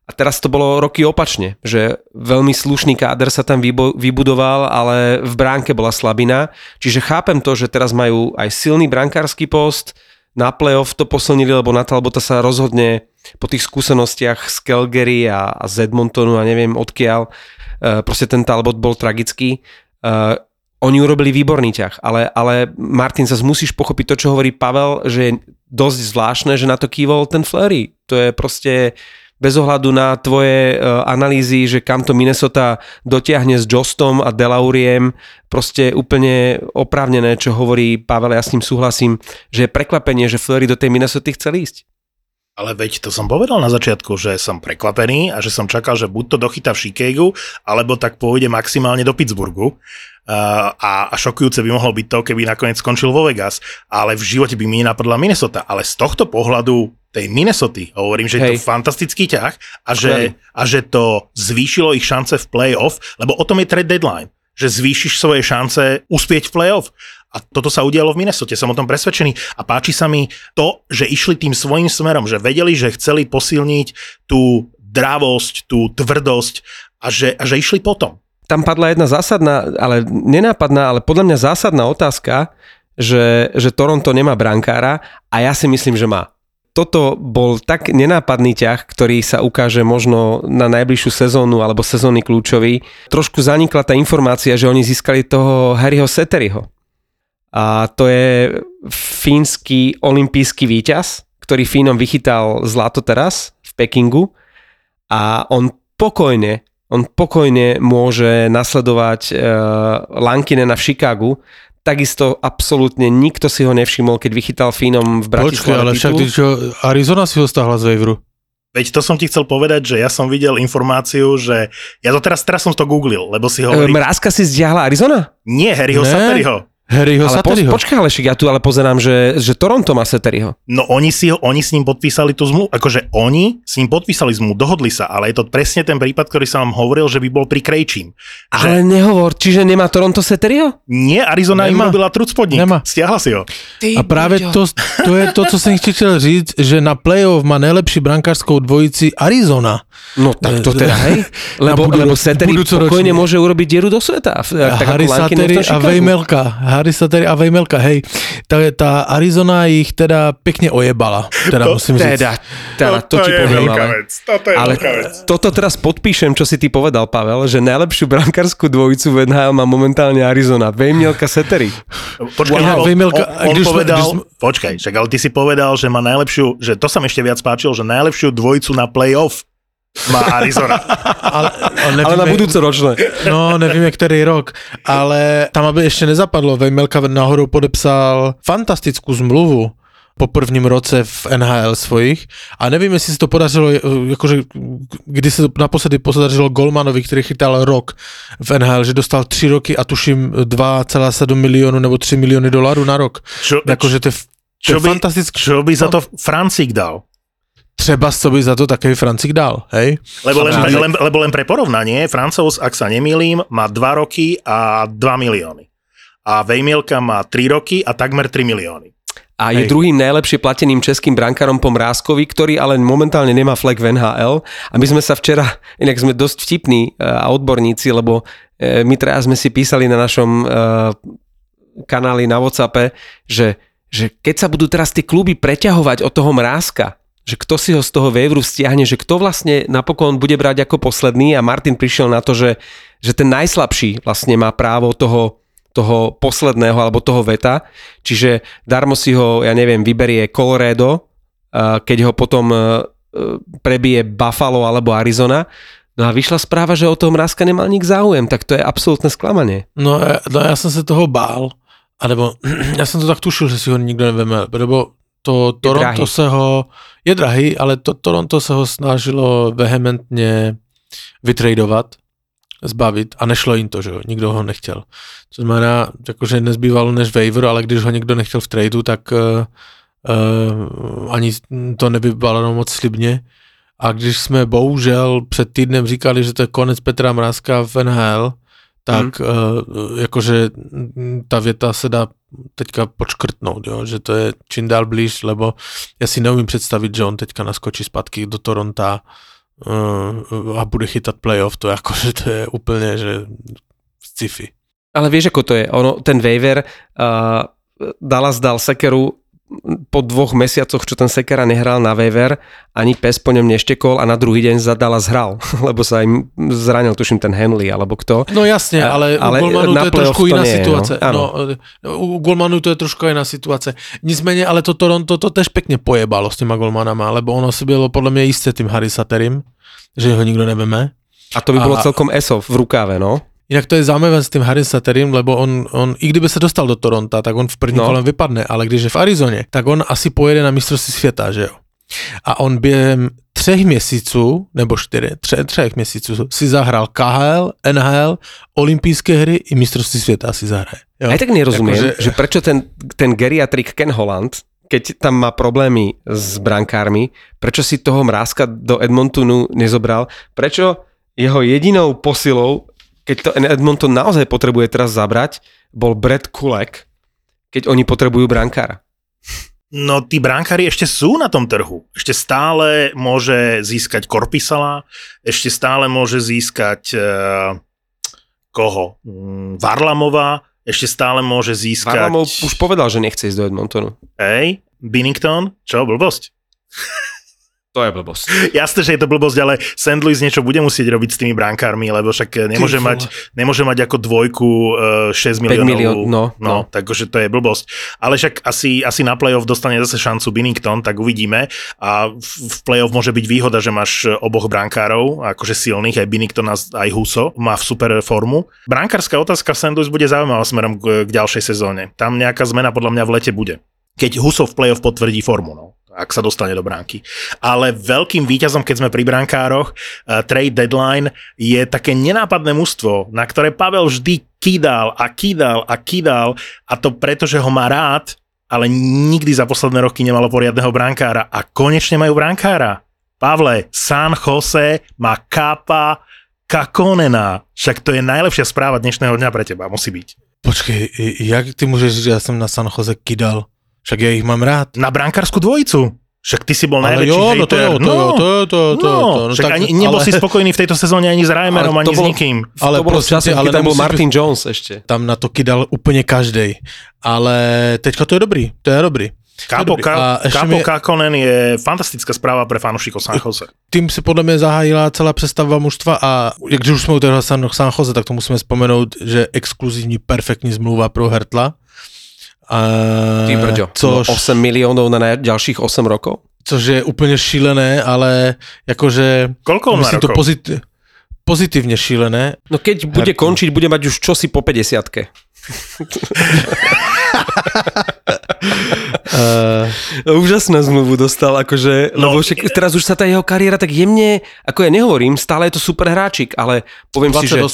A teraz to bolo roky opačne, že veľmi slušný káder sa tam vybudoval, ale v bránke bola slabina. Čiže chápem to, že teraz majú aj silný brankársky post, na playoff to posilnili, lebo na Talbota sa rozhodne po tých skúsenostiach z Calgary a, a z Edmontonu a neviem odkiaľ, uh, proste ten Talbot bol tragický. Uh, oni urobili výborný ťah, ale, ale Martin, sa musíš pochopiť to, čo hovorí Pavel, že je dosť zvláštne, že na to kývol ten Fleury. To je proste bez ohľadu na tvoje uh, analýzy, že kam to Minnesota dotiahne s Jostom a Delauriem, proste úplne oprávnené, čo hovorí Pavel, ja s ním súhlasím, že je prekvapenie, že Fleury do tej Minnesota chcel ísť. Ale veď to som povedal na začiatku, že som prekvapený a že som čakal, že buď to dochytá v Chicagu, alebo tak pôjde maximálne do Pittsburghu. Uh, a, a šokujúce by mohlo byť to, keby nakoniec skončil vo Vegas, ale v živote by mi nenapadla Minnesota. Ale z tohto pohľadu tej Minnesota, hovorím, že Hej. je to fantastický ťah a že, a že to zvýšilo ich šance v playoff, lebo o tom je trade deadline, že zvýšiš svoje šance uspieť v playoff. A toto sa udialo v Minnesota, som o tom presvedčený. A páči sa mi to, že išli tým svojím smerom, že vedeli, že chceli posilniť tú dravosť, tú tvrdosť a že, a že išli potom tam padla jedna zásadná, ale nenápadná, ale podľa mňa zásadná otázka, že, že Toronto nemá brankára a ja si myslím, že má. Toto bol tak nenápadný ťah, ktorý sa ukáže možno na najbližšiu sezónu alebo sezóny kľúčový. Trošku zanikla tá informácia, že oni získali toho Harryho Seteriho. A to je fínsky olimpijský víťaz, ktorý Fínom vychytal zlato teraz v Pekingu a on pokojne on pokojne môže nasledovať uh, Lankinena v Chicagu, takisto absolútne nikto si ho nevšimol, keď vychytal Fínom v Bratislave. Počkej, ale však čo, Arizona si ho stáhla z Waveru. Veď to som ti chcel povedať, že ja som videl informáciu, že ja to teraz, teraz som to googlil, lebo si hovorí... Mrázka si zdiahla Arizona? Nie, Harryho Sateriho. Harryho ale po, počkaj, ale ja tu ale pozerám, že, že Toronto má Seteriho. No oni, si ho, oni s ním podpísali tú zmluvu, akože oni s ním podpísali zmluvu, dohodli sa, ale je to presne ten prípad, ktorý som vám hovoril, že by bol pri Krejčím. Ale že... nehovor, čiže nemá Toronto Seteriho? Nie, Arizona nemá. im robila trud spodník. Nemá. Stiahla si ho. Ty A práve to, to je to, co som chcel říct, že na playoff má najlepší brankárskou dvojici Arizona. No tak to teda, hej? Lebo, budu, lebo Seteri pokojne môže urobiť dieru do sveta. Tak Harry Sateri a Vejmelka. Harry Sateri a Vejmelka, hej. Tá, tá Arizona ich teda pekne ojebala. Teda to, musím teda, teda, to, to ti poviem, ale, vec. Toto je ale vec. toto teraz podpíšem, čo si ty povedal, Pavel, že najlepšiu brankárskú dvojicu v NHL má momentálne Arizona. Vejmelka Seteri. Počkaj, wow, on, Vejmelka, on, on když povedal, když... počkaj, však ale ty si povedal, že má najlepšiu, že to sa mi ešte viac páčilo, že najlepšiu dvojicu na playoff má Arizona. ale, ale, nevíme, ale na budúce ročné. No, nevíme, ktorý rok. Ale tam, aby ešte nezapadlo, Vejmelka nahoru podepsal fantastickú zmluvu po prvním roce v NHL svojich. A nevím, jestli si to podařilo, jakože, kdy se to naposledy podařilo Golmanovi, který chytal rok v NHL, že dostal tři roky a tuším 2,7 milionu nebo 3 miliony dolarů na rok. Čo, jakože to je, to je fantastické. Čo by za to Francík dal? Třeba co by za to taký Francik dal, hej? Lebo len, pre, len, lebo len pre porovnanie, Francouz, ak sa nemýlim, má 2 roky a 2 milióny. A Vejmielka má 3 roky a takmer 3 milióny. A je Hej. druhým najlepšie plateným českým brankárom po Mrázkovi, ktorý ale momentálne nemá flek v NHL. A my sme sa včera, inak sme dosť vtipní e, a odborníci, lebo e, my teraz sme si písali na našom e, kanáli na Whatsappe, že, že keď sa budú teraz tie kluby preťahovať od toho Mrázka, že kto si ho z toho waveru stiahne, že kto vlastne napokon bude brať ako posledný a Martin prišiel na to, že, že ten najslabší vlastne má právo toho, toho posledného alebo toho veta, čiže darmo si ho, ja neviem, vyberie Colorado, keď ho potom e, prebije Buffalo alebo Arizona, No a vyšla správa, že o toho mrázka nemal nik záujem, tak to je absolútne sklamanie. No, ja, no ja som sa toho bál, alebo ja som to tak tušil, že si ho nikto neveme, lebo to Toronto sa ho, je drahý, ale to Toronto sa ho snažilo vehementne vytradovat, zbavit a nešlo jim to, že jo, nikdo ho nechtěl. Co znamená, jakože nezbývalo než waiver, ale když ho někdo nechtěl v tradu, tak uh, uh, ani to nevypadalo moc slibně. A když jsme bohužel před týdnem říkali, že to je konec Petra Mrázka v NHL, tak hmm. uh, jakože ta věta se dá teďka počkrtnout, jo? že to je čím dál blíž, lebo ja si neumím představit, že on teďka naskočí zpátky do Toronta uh, a bude chytat playoff, to je ako, že to je úplně, že sci-fi. Ale vieš, ako to je? Ono, ten waiver, uh, Dallas dal Sekeru po dvoch mesiacoch, čo ten Sekera nehral na waiver, ani pes po ňom neštekol a na druhý deň za Dallas hral, lebo sa im zranil, tuším, ten Henley alebo kto. No jasne, ale, ale u Golmanu to je trošku iná nie, situace. No. no, u Golmanu to je trošku iná situace. Nicméně, ale to Toronto to tež pekne pojebalo s těma Golmanama, lebo ono si bylo podle mě jisté tým Harrisaterim, že ho nikdo neveme. A to by bylo a... celkom ESO v rukáve, no? Jinak to je zaujímavé s tým Harris Saterim, lebo on, on, i kdyby se dostal do Toronto, tak on v prvním no. kolem vypadne, ale když je v Arizoně, tak on asi pojede na mistrovství světa, že jo? A on během třech měsíců, nebo čtyři, tře, třech měsíců si zahrál KHL, NHL, olympijské hry i mistrovství světa si zahraje. Jo? Aj tak nerozumiem, jako, že... že prečo ten, ten geriatrik Ken Holland, keď tam má problémy s brankármi, prečo si toho mrázka do Edmontonu nezobral, prečo jeho jedinou posilou keď to Edmonton naozaj potrebuje teraz zabrať, bol Brad Kulek, keď oni potrebujú brankára. No tí brankári ešte sú na tom trhu. Ešte stále môže získať Korpisala, ešte stále môže získať uh, koho? Mm, Varlamova, ešte stále môže získať... Varlamov už povedal, že nechce ísť do Edmontonu. Hej, Binnington, čo, blbosť? To je blbosť. Jasné, že je to blbosť, ale St. Louis niečo bude musieť robiť s tými brankármi, lebo však nemôže mať, nemôže mať ako dvojku uh, 6 miliónov. milión, no, no, no. takže to je blbosť. Ale však asi, asi na playoff dostane zase šancu Binnington, tak uvidíme. A v, playoff môže byť výhoda, že máš oboch brankárov, akože silných, aj Binnington aj Huso, má v super formu. Brankárska otázka v St. Louis bude zaujímavá smerom k, k ďalšej sezóne. Tam nejaká zmena podľa mňa v lete bude keď Huso v playoff potvrdí formu. No ak sa dostane do bránky. Ale veľkým výťazom, keď sme pri brankároch, uh, trade deadline je také nenápadné mužstvo, na ktoré Pavel vždy kýdal a kýdal a kýdal a to preto, že ho má rád, ale nikdy za posledné roky nemalo poriadneho brankára a konečne majú brankára. Pavle, San Jose má Kapa Kakonena. Však to je najlepšia správa dnešného dňa pre teba, musí byť. Počkej, jak ty môžeš že ja som na San Jose kydal? Však ja ich mám rád. Na brankárskú dvojicu. Však ty si bol ale najväčší jo, no to jo, to no, jo, to jo, to jo, to. No, no, však tak, ani, nebol ale... si spokojný v tejto sezóne ani s Reimerom, ani bol, s nikým. Ale to bolo čase, ale tam bol Martin Jones ešte. Tam na to kydal úplne každej. Ale teďka to je dobrý, to je dobrý. Kápo, Ka- Kápo mi... Kakonen je fantastická správa pre fanúšikov San Jose. Tým si podľa mňa zahájila celá přestavba mužstva a když už sme u toho San, Jose, tak to musíme spomenout, že exkluzívní perfektní zmluva pro Hertla Ty brďo, což, no 8 miliónov na ďalších 8 rokov? Což je úplne šílené, ale akože... Koľko on má rokov? to pozit- pozitívne šílené. No keď bude Herku. končiť, bude mať už čosi po 50 uh, Úžasná zmluvu dostal, akože, no, lebo však teraz už sa tá jeho kariéra tak jemne, ako ja nehovorím, stále je to super hráčik, ale poviem 28. si, že,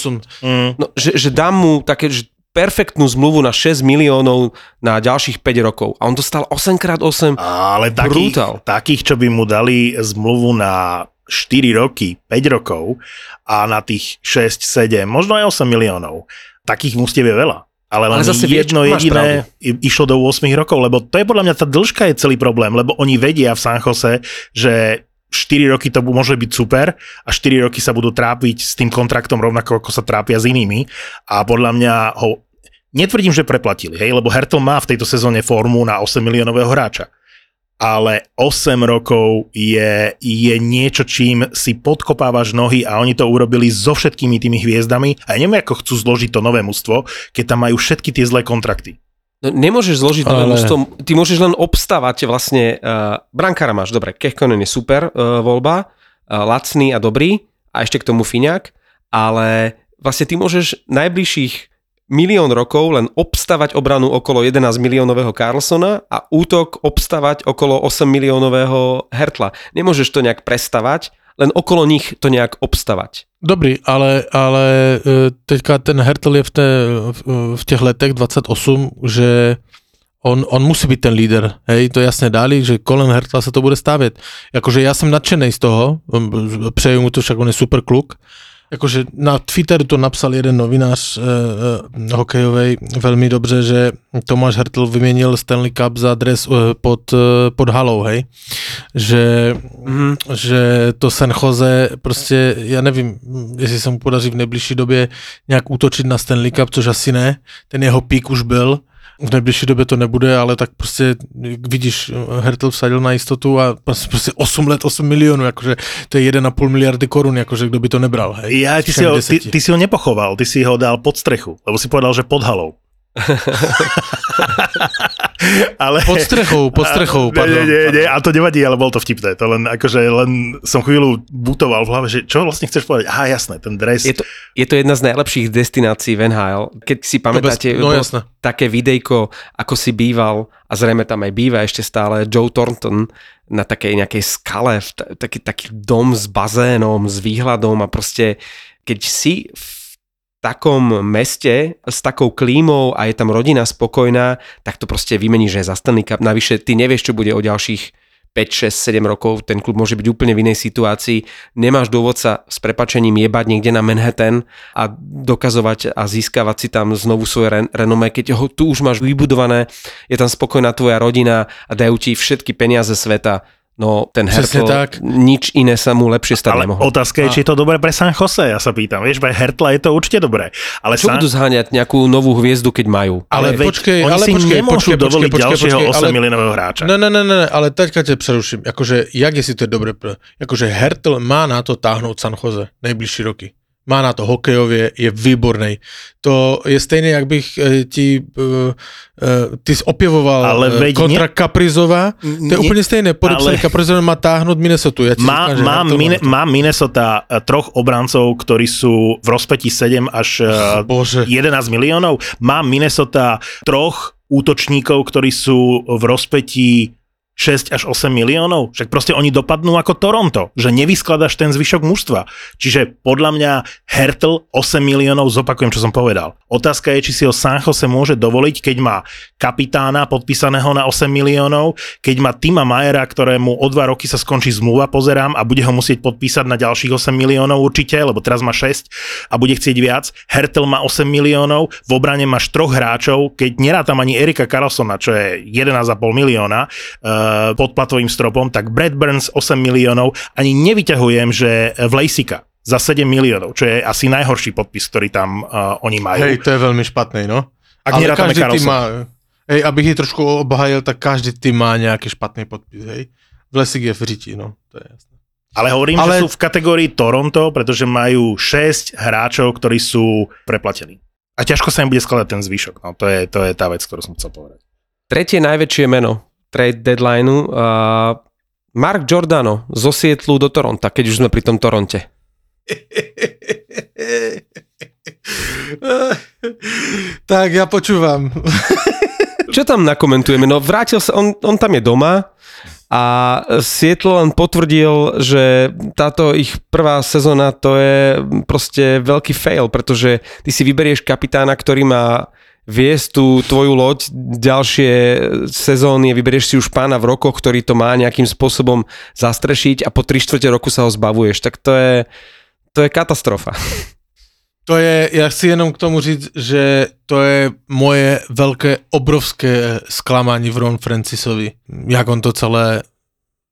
mm. no, že, že dám mu také, že perfektnú zmluvu na 6 miliónov na ďalších 5 rokov. A on dostal 8x8. Ale takých, takých, čo by mu dali zmluvu na 4 roky, 5 rokov a na tých 6, 7, možno aj 8 miliónov. Takých mústiev je veľa. Ale len Ale zase jedno vieš, jediné išlo do 8 rokov, lebo to je podľa mňa tá dĺžka je celý problém, lebo oni vedia v San Jose, že 4 roky to môže byť super a 4 roky sa budú trápiť s tým kontraktom rovnako ako sa trápia s inými a podľa mňa ho netvrdím, že preplatili, hej, lebo Hertel má v tejto sezóne formu na 8 miliónového hráča. Ale 8 rokov je, je niečo, čím si podkopávaš nohy a oni to urobili so všetkými tými hviezdami a ja neviem, ako chcú zložiť to nové mužstvo, keď tam majú všetky tie zlé kontrakty. No, nemôžeš zložiť ale... mužstvo, ty môžeš len obstávať vlastne, uh, brankára máš, dobre, Kehkonen je super uh, voľba, uh, lacný a dobrý a ešte k tomu Fiňák, ale vlastne ty môžeš najbližších milión rokov len obstavať obranu okolo 11 miliónového Carlsona a útok obstavať okolo 8 miliónového Hertla. Nemôžeš to nejak prestavať, len okolo nich to nejak obstavať. Dobrý, ale, ale e, teďka ten Hertel je v, té, v těch letech 28, že on, on musí být ten líder, hej, to jasně dali, že kolem Hertla se to bude stavět. Jakože já jsem nadšený z toho, přeju mu to, však on je super kluk, Jakože na Twitteru to napsal jeden novinář eh, eh, hokejovej velmi dobře, že Tomáš Hertl vyměnil Stanley Cup za dres eh, pod, eh, pod halou, hej. Že, mm-hmm. že to San Jose prostě, já nevím, jestli se mu podaří v nejbližší době nějak útočit na Stanley Cup, což asi ne. Ten jeho pík už byl v nejbližší době to nebude, ale tak prostě vidíš, Hertel vsadil na jistotu a prostě 8 let 8 milionů, jakože to je 1,5 miliardy korun, jakože kdo by to nebral. Hej, ja, ty, si ho, ty, ty si ho nepochoval, ty si ho dal pod strechu, lebo si povedal, že pod halou. ale... Pod strechou, pod strechou, pardon. Nie, nie, nie, a to nevadí, ale bol to vtipné. To len, akože, len som chvíľu butoval v hlave, že čo vlastne chceš povedať? Aha, jasné, ten dres. Je to, je to jedna z najlepších destinácií v NHL. Keď si pamätáte, no, bez, no, také videjko, ako si býval, a zrejme tam aj býva ešte stále Joe Thornton na takej nejakej skale, taký, taký dom s bazénom, s výhľadom a proste keď si v takom meste s takou klímou a je tam rodina spokojná, tak to proste vymení, že za Stanley Cup. Navyše ty nevieš, čo bude o ďalších 5, 6, 7 rokov, ten klub môže byť úplne v inej situácii, nemáš dôvod sa s prepačením jebať niekde na Manhattan a dokazovať a získavať si tam znovu svoje ren- renomé, keď ho tu už máš vybudované, je tam spokojná tvoja rodina a dajú ti všetky peniaze sveta, No ten Hertl, tak. nič iné sa mu lepšie stať Ale nemohlo. otázka je, či je to dobré pre San Jose, ja sa pýtam. Vieš, pre Hertla je to určite dobré. Ale Čo San... budú zháňať nejakú novú hviezdu, keď majú? Ale, ale veď, počkej, oni ale si počkej, nemôžu počkej, dovoliť počkej, ďalšieho počkej, 8 ale... miliónového hráča. Ne, ne, ne, ne, ale teďka ťa preruším. Akože, jak je si to dobré? Akože Hertl má na to táhnuť San Jose najbližší roky má na to hokejově, je výborný. To je stejné, jak bych e, ti, uh, uh, ty jsi opěvoval ale veď kontra ne... Kaprizova, to je ne... úplně stejné, podepsali ale... Kaprizova má táhnout Minnesota. Ja má, má, mine, má Minnesota troch obrancov, ktorí sú v rozpetí 7 až Bože. 11 miliónov. Má Minnesota troch útočníkov, ktorí sú v rozpetí 6 až 8 miliónov? Však proste oni dopadnú ako Toronto, že nevyskladaš ten zvyšok mužstva. Čiže podľa mňa Hertl 8 miliónov, zopakujem, čo som povedal. Otázka je, či si ho San Jose môže dovoliť, keď má kapitána podpísaného na 8 miliónov, keď má Tima Majera, ktorému o 2 roky sa skončí zmluva, pozerám, a bude ho musieť podpísať na ďalších 8 miliónov určite, lebo teraz má 6 a bude chcieť viac. Hertl má 8 miliónov, v obrane máš troch hráčov, keď nerátam ani Erika Carlsona, čo je 11,5 milióna, pod platovým stropom, tak Brad Burns 8 miliónov, ani nevyťahujem, že Vlajsika za 7 miliónov, čo je asi najhorší podpis, ktorý tam uh, oni majú. Hej, to je veľmi špatný, no. Ak Ale každý tým má, hej, abych ich trošku obhajil, tak každý tým má nejaký špatný podpis, hej. Vlesik je v řiti, no, to je jasné. Ale hovorím, Ale... že sú v kategórii Toronto, pretože majú 6 hráčov, ktorí sú preplatení. A ťažko sa im bude skladať ten zvyšok. No, to, je, to je tá vec, ktorú som chcel povedať. Tretie najväčšie meno trade deadlineu. Uh, Mark Giordano zo Sietlu do Toronta, keď už sme pri tom Toronte. tak, ja počúvam. Čo tam nakomentujeme? No vrátil sa, on, on tam je doma a Sietl len potvrdil, že táto ich prvá sezóna to je proste veľký fail, pretože ty si vyberieš kapitána, ktorý má viesť tú tvoju loď ďalšie sezóny, vyberieš si už pána v rokoch, ktorý to má nejakým spôsobom zastrešiť a po 3 čtvrte roku sa ho zbavuješ, tak to je, to je katastrofa. To je, já chci jenom k tomu říct, že to je moje velké, obrovské sklamání v Ron Francisovi, jak on to celé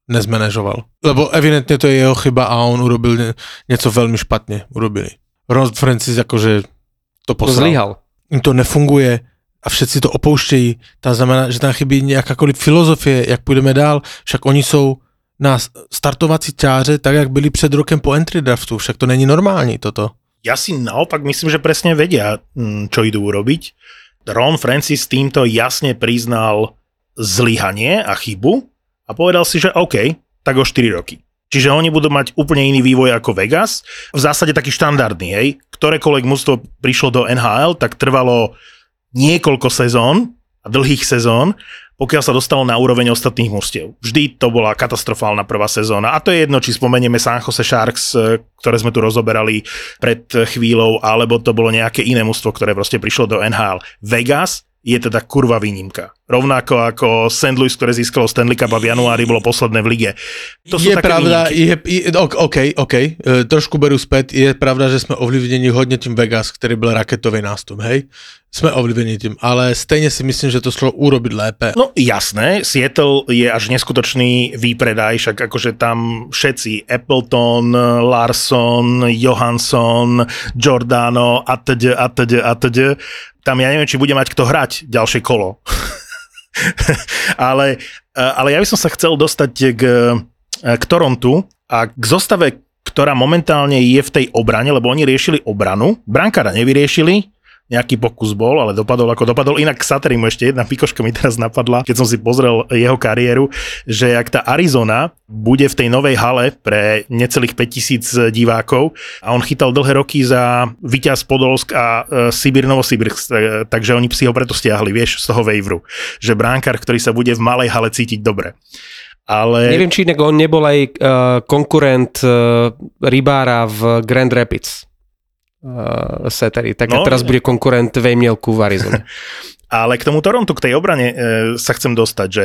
nezmanéžoval. Lebo evidentně to je jeho chyba a on urobil něco velmi špatně. Urobili. Ron Francis jakože to poslal. To zlyhal im to nefunguje a všetci to opouštějí. To znamená, že tam chybí jakákoliv filozofie, jak půjdeme dál. Však oni jsou na startovací čáře tak, jak byli před rokem po entry draftu. Však to není normální toto. Ja si naopak myslím, že presne vedia, mm, čo idú urobiť. Ron Francis týmto jasne priznal zlyhanie a chybu a povedal si, že OK, tak o 4 roky. Čiže oni budú mať úplne iný vývoj ako Vegas. V zásade taký štandardný, hej. Ktorékoľvek mužstvo prišlo do NHL, tak trvalo niekoľko sezón a dlhých sezón, pokiaľ sa dostalo na úroveň ostatných mužstiev. Vždy to bola katastrofálna prvá sezóna. A to je jedno, či spomenieme San Jose Sharks, e, ktoré sme tu rozoberali pred chvíľou, alebo to bolo nejaké iné mužstvo, ktoré proste prišlo do NHL. Vegas je teda kurva výnimka. Rovnako ako St. Louis, ktoré získalo Stanley Cup a v januári bolo posledné v lige. To sú je také pravda, je, je, OK, OK, e, trošku berú späť, je pravda, že sme ovlivnení hodne tým Vegas, ktorý byl raketový nástup, hej? Sme ovlivnení tým, ale stejne si myslím, že to šlo urobiť lépe. No jasné, Seattle je až neskutočný výpredaj, však akože tam všetci, Appleton, Larson, Johansson, Giordano, atď, atď, atď. Tam ja neviem, či bude mať kto hrať ďalšie kolo. ale, ale ja by som sa chcel dostať k, k Torontu a k zostave, ktorá momentálne je v tej obrane, lebo oni riešili obranu. Brankára nevyriešili, nejaký pokus bol, ale dopadol ako dopadol. Inak k Saterimu ešte jedna pikoška mi teraz napadla, keď som si pozrel jeho kariéru, že ak tá Arizona bude v tej novej hale pre necelých 5000 divákov a on chytal dlhé roky za Vyťaz Podolsk a e, Sibir Novosibirsk, e, takže oni si ho preto stiahli, vieš, z toho waveru, že bránkar, ktorý sa bude v malej hale cítiť dobre. Ale... Neviem, či inak on nebol aj uh, konkurent uh, Rybára v Grand Rapids uh, setery. Tak no, teraz bude konkurent Vejmielku v Arizone. Ale k tomu Torontu, k tej obrane e, sa chcem dostať, že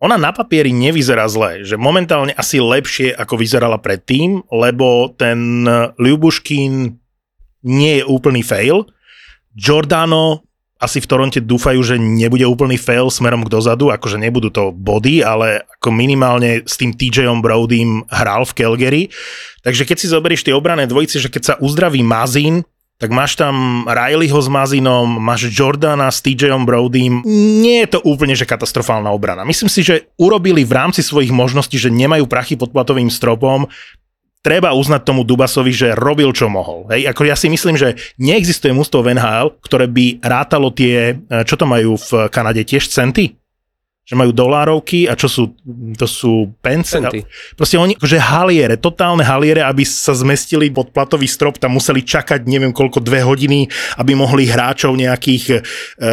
ona na papieri nevyzerá zle, že momentálne asi lepšie, ako vyzerala predtým, lebo ten Ľubuškin nie je úplný fail. Giordano asi v Toronte dúfajú, že nebude úplný fail smerom k dozadu, akože nebudú to body, ale ako minimálne s tým TJom Brodym hral v Calgary. Takže keď si zoberieš tie obrané dvojice, že keď sa uzdraví Mazin, tak máš tam Rileyho s Mazinom, máš Jordana s TJom Brodym. Nie je to úplne, že katastrofálna obrana. Myslím si, že urobili v rámci svojich možností, že nemajú prachy pod platovým stropom, treba uznať tomu Dubasovi, že robil čo mohol. Hej, ako ja si myslím, že neexistuje mústvo v NHL, ktoré by rátalo tie, e, čo to majú v Kanade, tiež centy? Že majú dolárovky a čo sú, to sú pence. Centy. Proste oni, že haliere, totálne haliere, aby sa zmestili pod platový strop, tam museli čakať neviem koľko, dve hodiny, aby mohli hráčov nejakých e,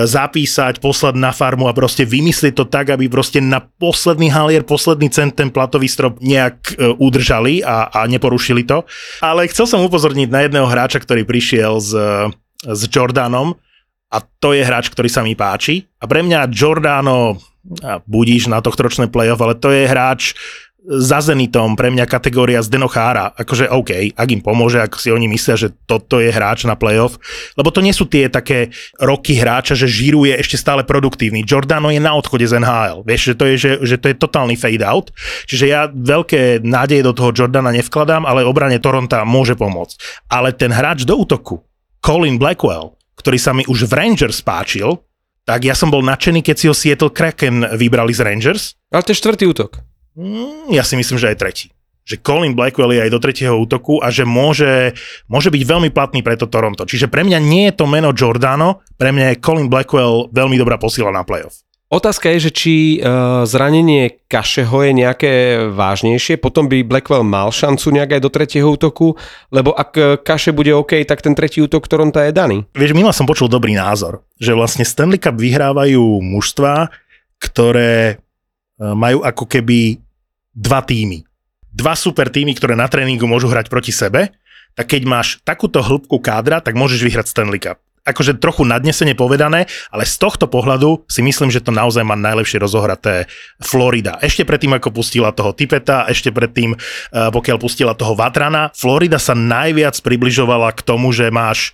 zapísať, poslať na farmu a proste vymyslieť to tak, aby proste na posledný halier, posledný cent ten platový strop nejak e, udržali a, a neporušili to. Ale chcel som upozorniť na jedného hráča, ktorý prišiel s, s Jordanom, a to je hráč, ktorý sa mi páči. A pre mňa Giordano budíš na tohto ročné playoff, ale to je hráč za Zenitom, pre mňa kategória z Denochára. Akože OK, ak im pomôže, ak si oni myslia, že toto je hráč na playoff, lebo to nie sú tie také roky hráča, že žíruje ešte stále produktívny. Giordano je na odchode z NHL. Vieš, že to je, že, že to je totálny fade out. Čiže ja veľké nádeje do toho Jordana nevkladám, ale obrane Toronta môže pomôcť. Ale ten hráč do útoku, Colin Blackwell, ktorý sa mi už v Rangers páčil, tak ja som bol nadšený, keď si ho Seattle Kraken vybrali z Rangers. Ale to je štvrtý útok. Mm, ja si myslím, že aj tretí. Že Colin Blackwell je aj do tretieho útoku a že môže, môže byť veľmi platný pre to Toronto. Čiže pre mňa nie je to meno Giordano, pre mňa je Colin Blackwell veľmi dobrá posila na playoff. Otázka je, že či uh, zranenie Kašeho je nejaké vážnejšie, potom by Blackwell mal šancu nejak aj do tretieho útoku, lebo ak e, Kaše bude OK, tak ten tretí útok Toronto je daný. Vieš, minula som počul dobrý názor, že vlastne Stanley Cup vyhrávajú mužstva, ktoré uh, majú ako keby dva týmy. Dva super týmy, ktoré na tréningu môžu hrať proti sebe, tak keď máš takúto hĺbku kádra, tak môžeš vyhrať Stanley Cup akože trochu nadnesene povedané, ale z tohto pohľadu si myslím, že to naozaj má najlepšie rozohraté Florida. Ešte predtým, ako pustila toho Tipeta, ešte predtým, eh, pokiaľ pustila toho Vatrana, Florida sa najviac približovala k tomu, že máš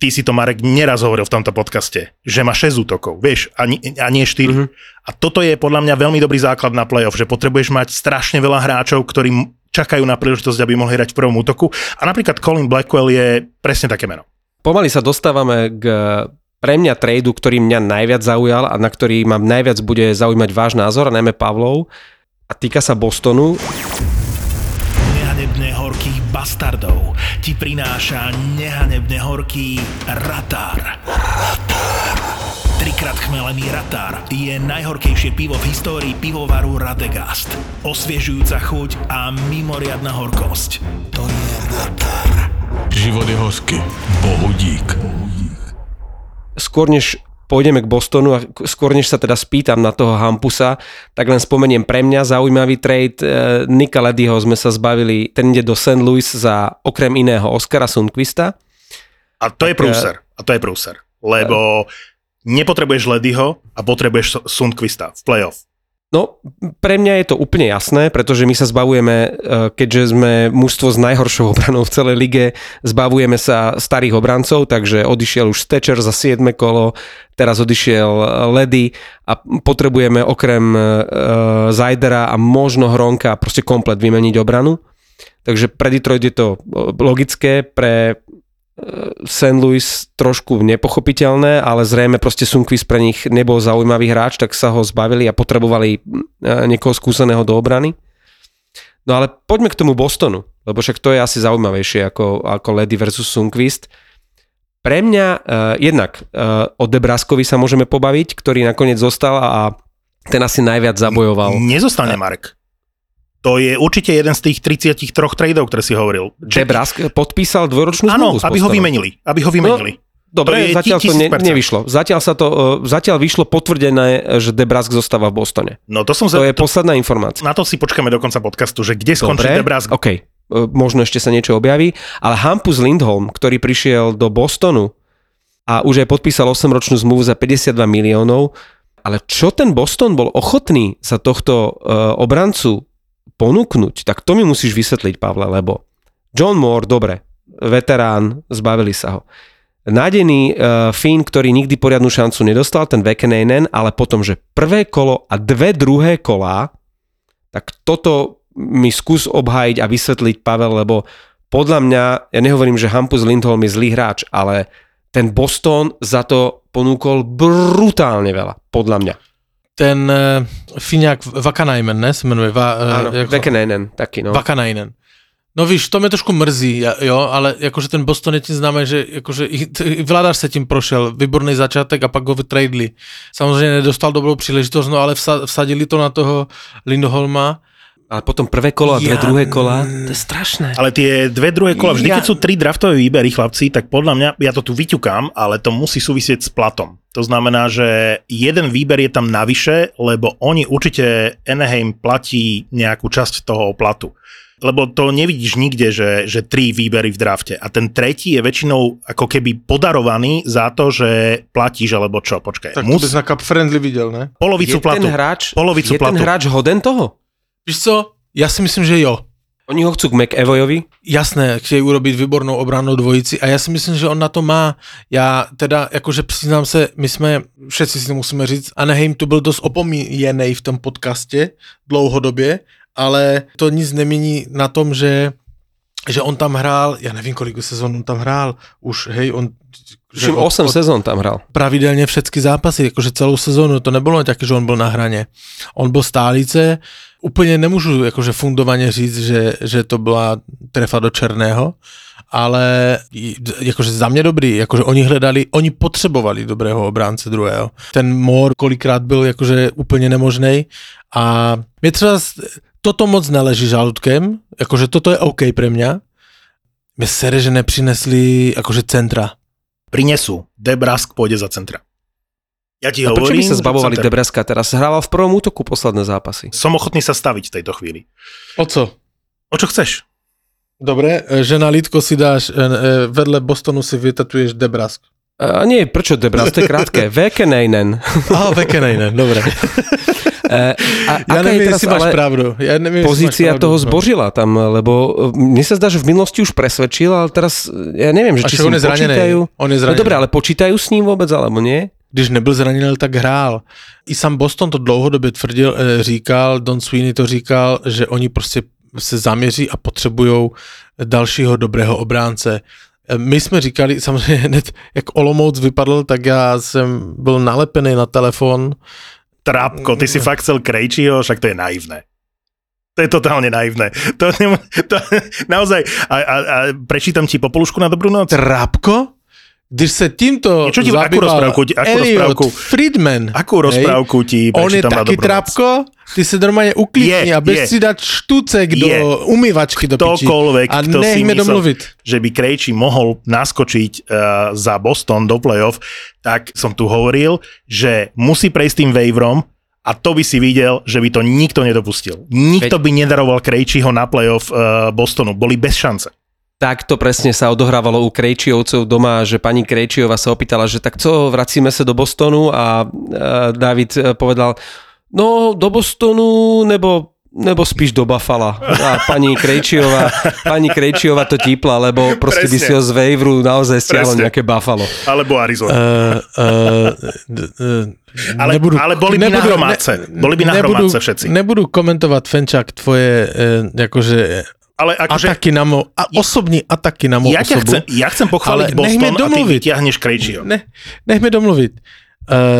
ty si to Marek neraz hovoril v tomto podcaste, že má 6 útokov, vieš, a, nie, a nie 4. Mm-hmm. A toto je podľa mňa veľmi dobrý základ na playoff, že potrebuješ mať strašne veľa hráčov, ktorí čakajú na príležitosť, aby mohli hrať v prvom útoku. A napríklad Colin Blackwell je presne také meno. Pomaly sa dostávame k pre mňa tradu, ktorý mňa najviac zaujal a na ktorý mám najviac bude zaujímať váš názor, a najmä Pavlov, a týka sa Bostonu. Nehanebne horkých bastardov ti prináša nehanebne horký Ratar. Ratar. Trikrát chmelený Ratar je najhorkejšie pivo v histórii pivovaru Radegast. Osviežujúca chuť a mimoriadna horkosť. To je Ratar. Život je hosky. Bohu dík. Skôr než pôjdeme k Bostonu a skôr než sa teda spýtam na toho Hampusa, tak len spomeniem pre mňa zaujímavý trade. E, Nika Ledyho sme sa zbavili, ten ide do St. Louis za okrem iného Oscara Sundquista. A to je e, prúser. A to je prúser. Lebo nepotrebuješ Ledyho a potrebuješ Sundquista v playoff. No, pre mňa je to úplne jasné, pretože my sa zbavujeme, e, keďže sme mužstvo s najhoršou obranou v celej lige, zbavujeme sa starých obrancov, takže odišiel už Stečer za 7 kolo, teraz odišiel Ledy a potrebujeme okrem uh, Zajdera a možno Hronka proste komplet vymeniť obranu. Takže pre Detroit je to logické, pre St. Louis trošku nepochopiteľné, ale zrejme proste Sunquist pre nich nebol zaujímavý hráč, tak sa ho zbavili a potrebovali niekoho skúseného do obrany. No ale poďme k tomu Bostonu, lebo však to je asi zaujímavejšie ako, ako Ledy versus Sunquist. Pre mňa uh, jednak uh, o Debraskovi sa môžeme pobaviť, ktorý nakoniec zostal a ten asi najviac zabojoval. Nezostane Marek. To je určite jeden z tých 33 tradeov, ktoré si hovoril. Debrask podpísal dvojročnú zmluvu Áno, aby ho vymenili. Aby ho vymenili. No, dobre, to zatiaľ to ne, nevyšlo. Zatiaľ, sa to, uh, zatiaľ vyšlo potvrdené, že Debrask zostáva v Bostone. No to som to je to, posledná informácia. Na to si počkáme do konca podcastu, že kde skončí dobre, Debrask. OK, uh, možno ešte sa niečo objaví, ale Hampus Lindholm, ktorý prišiel do Bostonu a už aj podpísal 8-ročnú zmluvu za 52 miliónov, ale čo ten Boston bol ochotný za tohto uh, obrancu ponúknuť, tak to mi musíš vysvetliť, Pavle, lebo John Moore, dobre, veterán, zbavili sa ho. Nádený uh, Finn, ktorý nikdy poriadnu šancu nedostal, ten Vekeneinen, ale potom, že prvé kolo a dve druhé kolá, tak toto mi skús obhájiť a vysvetliť, Pavel, lebo podľa mňa, ja nehovorím, že Hampus Lindholm je zlý hráč, ale ten Boston za to ponúkol brutálne veľa, podľa mňa ten uh, Fíňák Vakanainen, ne, se jmenuje? Va, Áno, jako, Vakanainen, taky, no. Vakanainen. No víš, to mě trošku mrzí, jo, ale jakože ten Boston je tím známý, že jakože vládař se tím prošel, výborný začátek a pak ho vytradili. Samozřejmě nedostal dobrou příležitost, no ale vsadili to na toho Lindholma ale potom prvé kolo a dve ja, druhé kola, to je strašné. Ale tie dve druhé kola, vždy ja, keď sú tri draftové výbery, chlapci, tak podľa mňa, ja to tu vyťukám, ale to musí súvisieť s platom. To znamená, že jeden výber je tam navyše, lebo oni určite Anaheim platí nejakú časť toho platu. Lebo to nevidíš nikde, že, že tri výbery v drafte. A ten tretí je väčšinou ako keby podarovaný za to, že platíš, alebo čo, počkaj. Tak mus... to by na Cup Friendly videl, ne? Polovicu je platu. Ten hráč, polovicu je platu. ten hráč hoden toho? Víš co, ja si myslím, že jo. Oni ho chcú k McEvoyovi? Jasné, chtějí urobiť výbornou obrannou dvojici a já si myslím, že on na to má. Já teda, jakože přiznám se, my jsme, všetci si musíme říct, Anaheim tu byl dost opomíjený v tom podcastě dlouhodobě, ale to nic nemění na tom, že že on tam hrál, ja nevím, kolik sezón on tam hrál, už hej, on... Že 8 sezón tam hral. Pravidelně všetky zápasy, jakože celou sezónu, to nebylo také, že on byl na hraně. On byl stálice, úplně nemůžu jakože fundovaně říct, že, že to byla trefa do černého, ale jakože za mě dobrý, jakože oni hledali, oni potřebovali dobrého obránce druhého. Ten Moore kolikrát byl jakože úplně nemožný a mě třeba toto moc neleží žaludkem, jakože toto je OK pre mňa. Mě sere, že nepřinesli jakože centra. Prinesú. Debrask pôjde za centra. Ja ti a hovorím, prečo by sa zbavovali Debraska teraz? Hrával v prvom útoku posledné zápasy. Som ochotný sa staviť v tejto chvíli. O co? O čo chceš? Dobre, e, že na lítko si dáš, e, e, vedle Bostonu si vytatuješ Debrask. A nie, prečo Debrask? To je krátke. Vekeneinen. Aha, Vekeneinen, dobre. a, ja neviem, teraz, máš pravdu. Ja neviem, pozícia máš pravdu, toho no. zbožila tam, lebo mne sa zdá, že v minulosti už presvedčil, ale teraz ja neviem, že či si on je počítajú. On je zranený. No dobre, ale počítajú s ním vôbec, alebo nie? když nebyl zraněný, tak hrál. I sam Boston to dlouhodobě tvrdil, říkal, Don Sweeney to říkal, že oni prostě se zaměří a potřebují dalšího dobrého obránce. My jsme říkali, samozřejmě hned, jak Olomouc vypadl, tak já jsem byl nalepený na telefon. Trápko, ty si fakt chcel Krejčího, však to je naivné. To je totálne naivné. To, to, naozaj, a, a, a prečítam ti popolušku na dobrú noc. Trápko? Když se tímto Čo ti, akú rozprávku, akú rozprávku, Friedman, akú rozprávku ti On je taký trapko, ty si normálne uklidni a bez si dať štúcek do umývačky do piči. Ktokoľvek, a kto si myslel, domluviť. že by Krejči mohol naskočiť uh, za Boston do playoff, tak som tu hovoril, že musí prejsť tým waverom a to by si videl, že by to nikto nedopustil. Nikto Veď... by nedaroval Krejčiho na playoff uh, Bostonu. Boli bez šance. Tak to presne sa odohrávalo u Krejčiovcov doma, že pani Krejčiova sa opýtala, že tak co, vracíme sa do Bostonu a David e, povedal, no do Bostonu nebo nebo spíš do Buffalo. A pani Krejčiová, pani Krejčiová to típla, lebo proste Presne. by si ho z Waveru naozaj stiahol nejaké Buffalo. Alebo Arizona. Uh, uh, uh, ale, nebudu, ale boli by nebudu, na hromadce. Ne, boli by na nebudu, hromadce všetci. Nebudu komentovať, Fenčak, tvoje uh, akože ale akože... Ataky na mo, a osobní ataky na mo ja osobu. Chcem, ja chcem pochváliť Boston a ty vyťahneš Krejčího. Ne, nechme domluvit. Uh,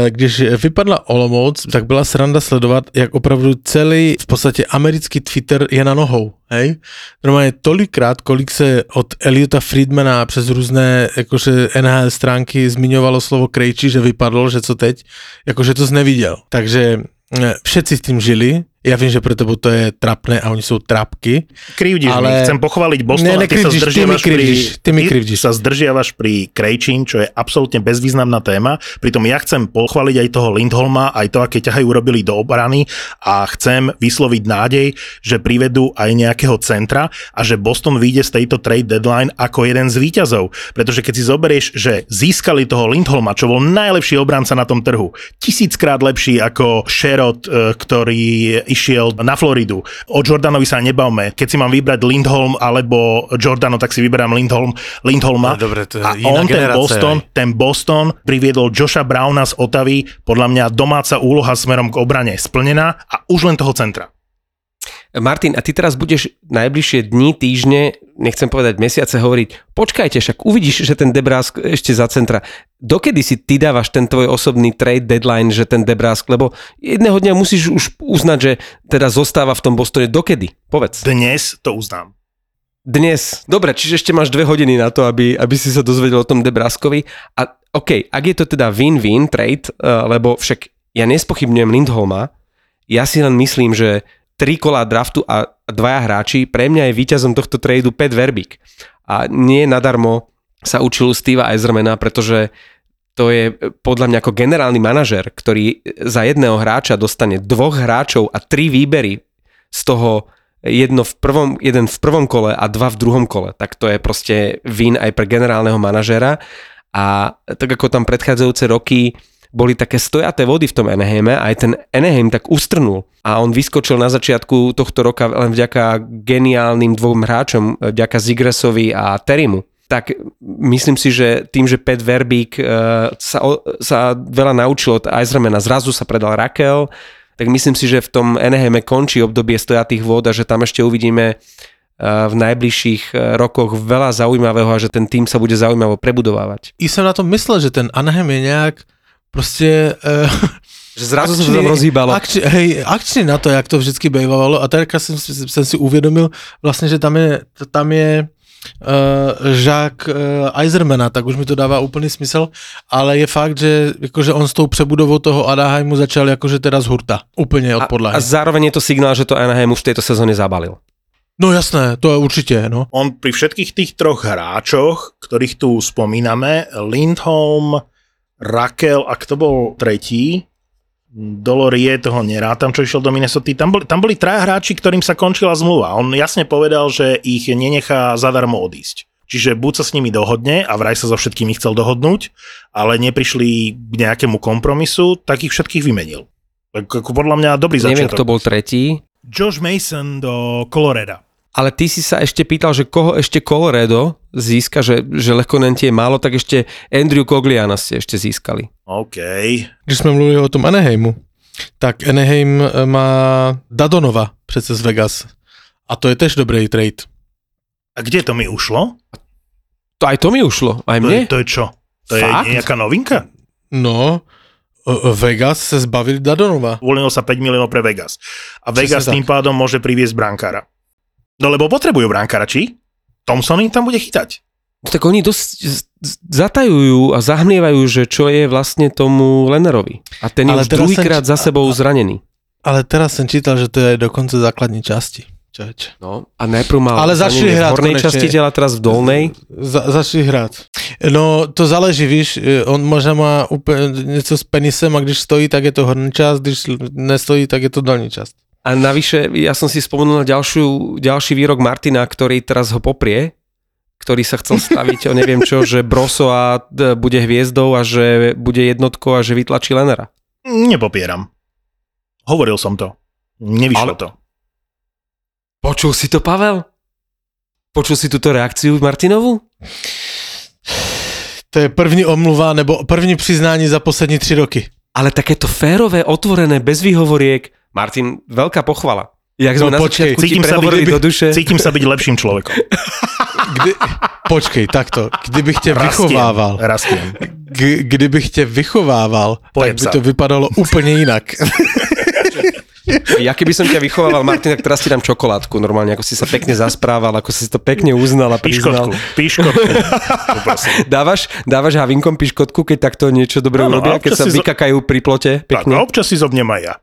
když vypadla Olomouc, tak byla sranda sledovat, jak opravdu celý v podstatě americký Twitter je na nohou. Hej? Normálně tolikrát, kolik se od Eliota Friedmana přes různé jakože NHL stránky zmiňovalo slovo Krejčí, že vypadlo, že co teď, jakože to zneviděl. Takže eh, všetci s tím žili, ja viem, že pre tebo to je trapné a oni sú trapky. Krivdíš ale... mi, chcem pochváliť Boston ne, a ty sa zdržiavaš ty pri... Ty mi krivdíš. sa zdržiavaš pri Krejčín, čo je absolútne bezvýznamná téma. Pritom ja chcem pochváliť aj toho Lindholma, aj to, aké ťahajú urobili do obrany a chcem vysloviť nádej, že privedú aj nejakého centra a že Boston vyjde z tejto trade deadline ako jeden z výťazov. Pretože keď si zoberieš, že získali toho Lindholma, čo bol najlepší obranca na tom trhu, tisíckrát lepší ako Sherrod, e, ktorý išiel na Floridu. O Jordanovi sa nebavme. Keď si mám vybrať Lindholm alebo Jordano, tak si vyberám Lindholm, Lindholma. No, dobre, to je a on, ten Boston, aj. ten Boston priviedol Josha Browna z Otavy, podľa mňa domáca úloha smerom k obrane splnená a už len toho centra. Martin, a ty teraz budeš najbližšie dni, týždne, nechcem povedať mesiace, hovoriť, počkajte, však uvidíš, že ten Debrásk ešte za centra. Dokedy si ty dávaš ten tvoj osobný trade deadline, že ten Debrásk, lebo jedného dňa musíš už uznať, že teda zostáva v tom Bostone. Dokedy? Povedz. Dnes to uznám. Dnes. Dobre, čiže ešte máš dve hodiny na to, aby, aby si sa dozvedel o tom Debráskovi. A OK, ak je to teda win-win trade, uh, lebo však ja nespochybňujem Lindholma, ja si len myslím, že tri kolá draftu a dvaja hráči, pre mňa je víťazom tohto tradu Pat Verbik. A nie nadarmo sa učil Steva Eisermana, pretože to je podľa mňa ako generálny manažer, ktorý za jedného hráča dostane dvoch hráčov a tri výbery z toho jedno v prvom, jeden v prvom kole a dva v druhom kole. Tak to je proste win aj pre generálneho manažera. A tak ako tam predchádzajúce roky boli také stojaté vody v tom Anaheime a aj ten Anaheim tak ustrnul a on vyskočil na začiatku tohto roka len vďaka geniálnym dvom hráčom, vďaka Zigresovi a Terimu tak myslím si, že tým, že Pet Verbík uh, sa, sa veľa naučil od Eisermana, zrazu sa predal Rakel, tak myslím si, že v tom Anaheime končí obdobie stojatých vôd a že tam ešte uvidíme uh, v najbližších rokoch veľa zaujímavého a že ten tým sa bude zaujímavo prebudovávať. I som na tom myslel, že ten Anaheim je nejak Prostě... Uh, že zrazu akčný, se tam rozhýbalo. Akči, hej, akčný na to, jak to vždycky bývalo. A teďka jsem, jsem si uvědomil vlastně, že tam je, tam je uh, Jacques uh, Eisermana, tak už mi to dává úplný smysl, ale je fakt, že, jakože on s tou přebudovou toho Anaheimu začal jakože teda z hurta, úplně od podlahy. A, a zároveň je to signál, že to Anaheim už v tejto sezóne zabalil. No jasné, to je určite, no. On pri všetkých tých troch hráčoch, ktorých tu spomíname, Lindholm, Rakel, ak to bol tretí, Dolorie toho nerátam, čo išiel do Minnesota. Tam boli, tam boli traja hráči, ktorým sa končila zmluva. On jasne povedal, že ich nenechá zadarmo odísť. Čiže buď sa s nimi dohodne a vraj sa so všetkými chcel dohodnúť, ale neprišli k nejakému kompromisu, tak ich všetkých vymenil. Tak ako podľa mňa dobrý začiatok. Neviem, kto bol tretí. Josh Mason do Coloreda. Ale ty si sa ešte pýtal, že koho ešte Colorado získa, že, že Lehkonenti je málo, tak ešte Andrew Cogliana ste ešte získali. OK. Když sme mluvili o tom Anaheimu, tak Anaheim e, má Dadonova přece z Vegas. A to je tež dobrý trade. A kde to mi ušlo? To aj to mi ušlo, aj mne. To je, to je čo? To Fakt? je nejaká novinka? No, e, e, Vegas sa zbavili Dadonova. Uvoľnilo sa 5 miliónov pre Vegas. A Vegas tým pádom môže priviesť brankára. No lebo potrebujú bránkára, či? Thompson im tam bude chytať. Tak oni dosť zatajujú a zahmlievajú, že čo je vlastne tomu Lenerovi. A ten je ale už druhýkrát či... za sebou zranený. Ale teraz som čítal, že to je dokonca základní časti. Čoveč. No, a najprv mal ale začali hrať v hornej konečne. časti tela, teraz v dolnej. Za, začali hrať. No, to záleží, víš, on možná má úplne něco s penisem a když stojí, tak je to horní časť, když nestojí, tak je to dolní časť. A navyše, ja som si spomenul na ďalšiu, ďalší výrok Martina, ktorý teraz ho poprie, ktorý sa chcel staviť o neviem čo, že Broso a bude hviezdou a že bude jednotkou a že vytlačí Lenera. Nepopieram. Hovoril som to. Nevyšlo Ale... to. Počul si to, Pavel? Počul si túto reakciu Martinovu? To je první omluva nebo první přiznání za poslední tři roky. Ale takéto férové, otvorené, bez výhovoriek. Martin, veľká pochvala. Jak sme no, na počkej, cítim sa, byť, do duše. cítim sa byť lepším človekom. Kdy, počkej, takto. Kdybych tě rastiem, vychovával, rastiem. K, kdybych tě vychovával, Pojem tak by sa. to vypadalo úplně jinak. Ja keby som ťa vychovával, Martin, tak teraz ti dám čokoládku normálne, ako si sa pekne zasprával, ako si to pekne uznal a priznal. Píškotku, dávaš, dávaš havinkom piškotku, keď takto niečo dobre no, urobia, keď sa zo... vykakajú pri plote pekne? Tak, no, občas si zobnem aj ja.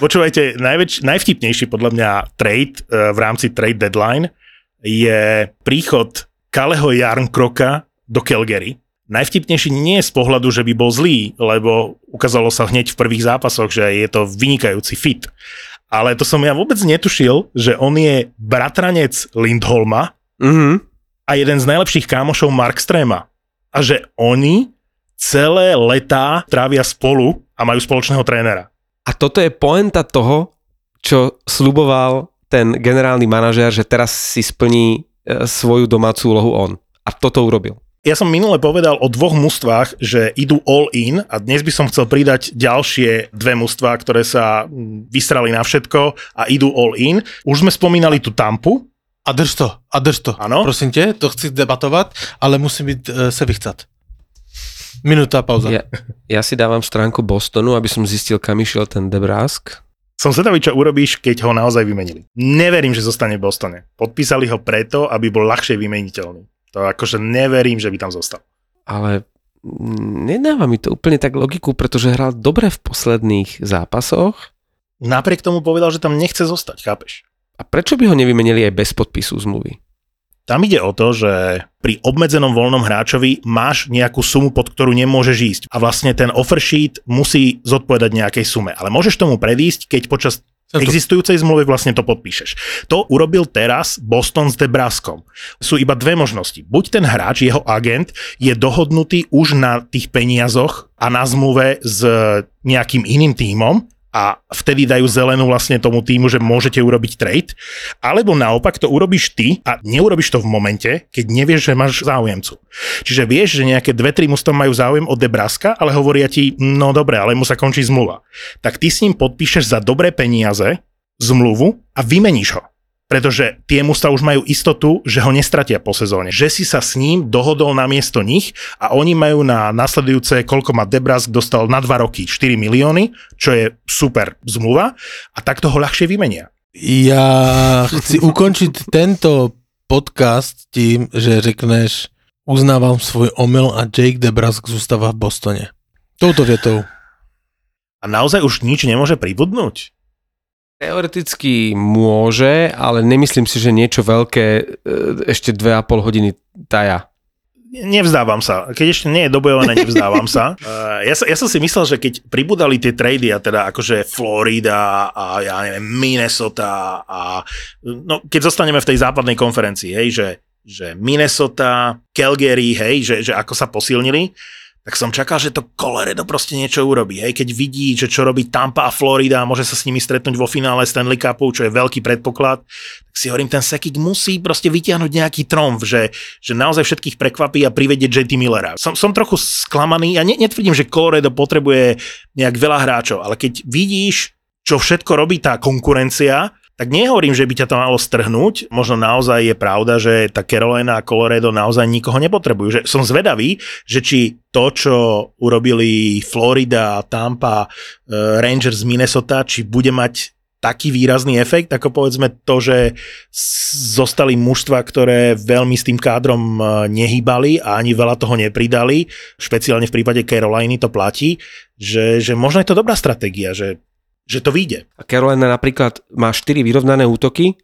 Počúvajte, najväč, najvtipnejší podľa mňa trade uh, v rámci trade deadline je príchod Kaleho Jarnkroka do Calgary Najvtipnejší nie je z pohľadu, že by bol zlý, lebo ukázalo sa hneď v prvých zápasoch, že je to vynikajúci fit. Ale to som ja vôbec netušil, že on je bratranec Lindholma mm-hmm. a jeden z najlepších kámošov Markstrema. A že oni celé letá trávia spolu a majú spoločného trénera. A toto je poenta toho, čo sluboval ten generálny manažér, že teraz si splní e, svoju domácu úlohu on. A toto urobil. Ja som minule povedal o dvoch mužstvách, že idú all in a dnes by som chcel pridať ďalšie dve mužstvá, ktoré sa mm, vystrali na všetko a idú all in. Už sme spomínali tú Tampu. A drž to, a drž to. Ano? Prosím tě, to chci debatovat, ale musím byť uh, se vychcat. Minúta, pauza. Ja, ja si dávam stránku Bostonu, aby som zistil, kam išiel ten Debrask. Som zvedavý, čo urobíš, keď ho naozaj vymenili. Neverím, že zostane v Bostone. Podpísali ho preto, aby bol ľahšie vymeniteľný. To akože neverím, že by tam zostal. Ale nedáva mi to úplne tak logiku, pretože hral dobre v posledných zápasoch. Napriek tomu povedal, že tam nechce zostať, chápeš? A prečo by ho nevymenili aj bez podpisu zmluvy? Tam ide o to, že pri obmedzenom voľnom hráčovi máš nejakú sumu, pod ktorú nemôžeš ísť. A vlastne ten offer sheet musí zodpovedať nejakej sume. Ale môžeš tomu predísť, keď počas existujúcej zmluvy vlastne to podpíšeš. To urobil teraz Boston s Debraskom. Sú iba dve možnosti. Buď ten hráč, jeho agent, je dohodnutý už na tých peniazoch a na zmluve s nejakým iným tímom, a vtedy dajú zelenú vlastne tomu týmu, že môžete urobiť trade, alebo naopak to urobíš ty a neurobiš to v momente, keď nevieš, že máš záujemcu. Čiže vieš, že nejaké dve, tri mužstva majú záujem od Debraska, ale hovoria ti, no dobre, ale mu sa končí zmluva. Tak ty s ním podpíšeš za dobré peniaze zmluvu a vymeníš ho pretože tie musta už majú istotu, že ho nestratia po sezóne. Že si sa s ním dohodol na miesto nich a oni majú na nasledujúce, koľko má Debrask, dostal na dva roky 4 milióny, čo je super zmluva a takto ho ľahšie vymenia. Ja chci ukončiť tento podcast tým, že řekneš, uznávam svoj omyl a Jake Debrask zostáva v Bostone. Touto vietou. A naozaj už nič nemôže pribudnúť? Teoreticky môže, ale nemyslím si, že niečo veľké e, ešte 2,5 hodiny taja. Nevzdávam sa. Keď ešte nie je dobojované, nevzdávam sa. Uh, ja, ja som si myslel, že keď pribudali tie trady, a teda akože Florida a ja neviem, Minnesota a no, keď zostaneme v tej západnej konferencii, hej, že, že Minnesota, Calgary, hej, že, že ako sa posilnili, tak som čakal, že to Colorado proste niečo urobí. Hej, keď vidí, že čo robí Tampa a Florida a môže sa s nimi stretnúť vo finále Stanley Cupu, čo je veľký predpoklad, tak si hovorím, ten Sekik musí proste vytiahnuť nejaký tromf, že, že naozaj všetkých prekvapí a privedie JT Millera. Som, som trochu sklamaný, ja ne, netvrdím, že Colorado potrebuje nejak veľa hráčov, ale keď vidíš, čo všetko robí tá konkurencia, tak nehovorím, že by ťa to malo strhnúť. Možno naozaj je pravda, že tá Carolina a Colorado naozaj nikoho nepotrebujú. Že som zvedavý, že či to, čo urobili Florida, Tampa, uh, Rangers z Minnesota, či bude mať taký výrazný efekt, ako povedzme to, že zostali mužstva, ktoré veľmi s tým kádrom e, nehýbali a ani veľa toho nepridali, špeciálne v prípade Caroliny to platí, že, že možno je to dobrá stratégia, že že to vyjde. A Carolina napríklad má 4 vyrovnané útoky,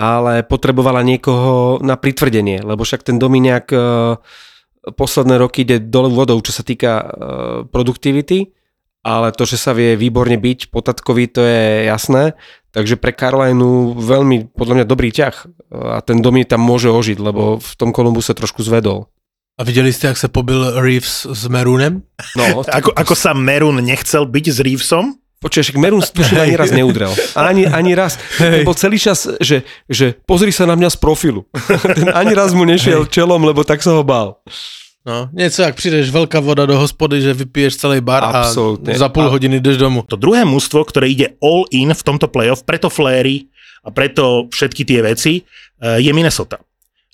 ale potrebovala niekoho na pritvrdenie, lebo však ten Dominiak uh, posledné roky ide dole vodou, čo sa týka uh, produktivity ale to, že sa vie výborne byť po tatkovi, to je jasné. Takže pre Carolinu veľmi, podľa mňa, dobrý ťah. A ten Domi tam môže ožiť, lebo v tom Kolumbuse trošku zvedol. A viděli jste, jak se pobil Reeves s Merunem? No, ako, ako sa Merun nechcel byť s Reevesom? Počuješ, Merun tuším ani raz neudrel. Ani, ani raz. Ten bol celý čas, že, že pozri sa na mňa z profilu. Ten ani raz mu nešiel čelom, lebo tak sa ho bál. No, něco jak přijdeš velká voda do hospody, že vypiješ celý bar Absolutne. a za půl A- hodiny jdeš domů. To druhé mužstvo, ktoré ide all in v tomto playoff, preto Fléry a preto všetky tie veci, eh, je Minnesota.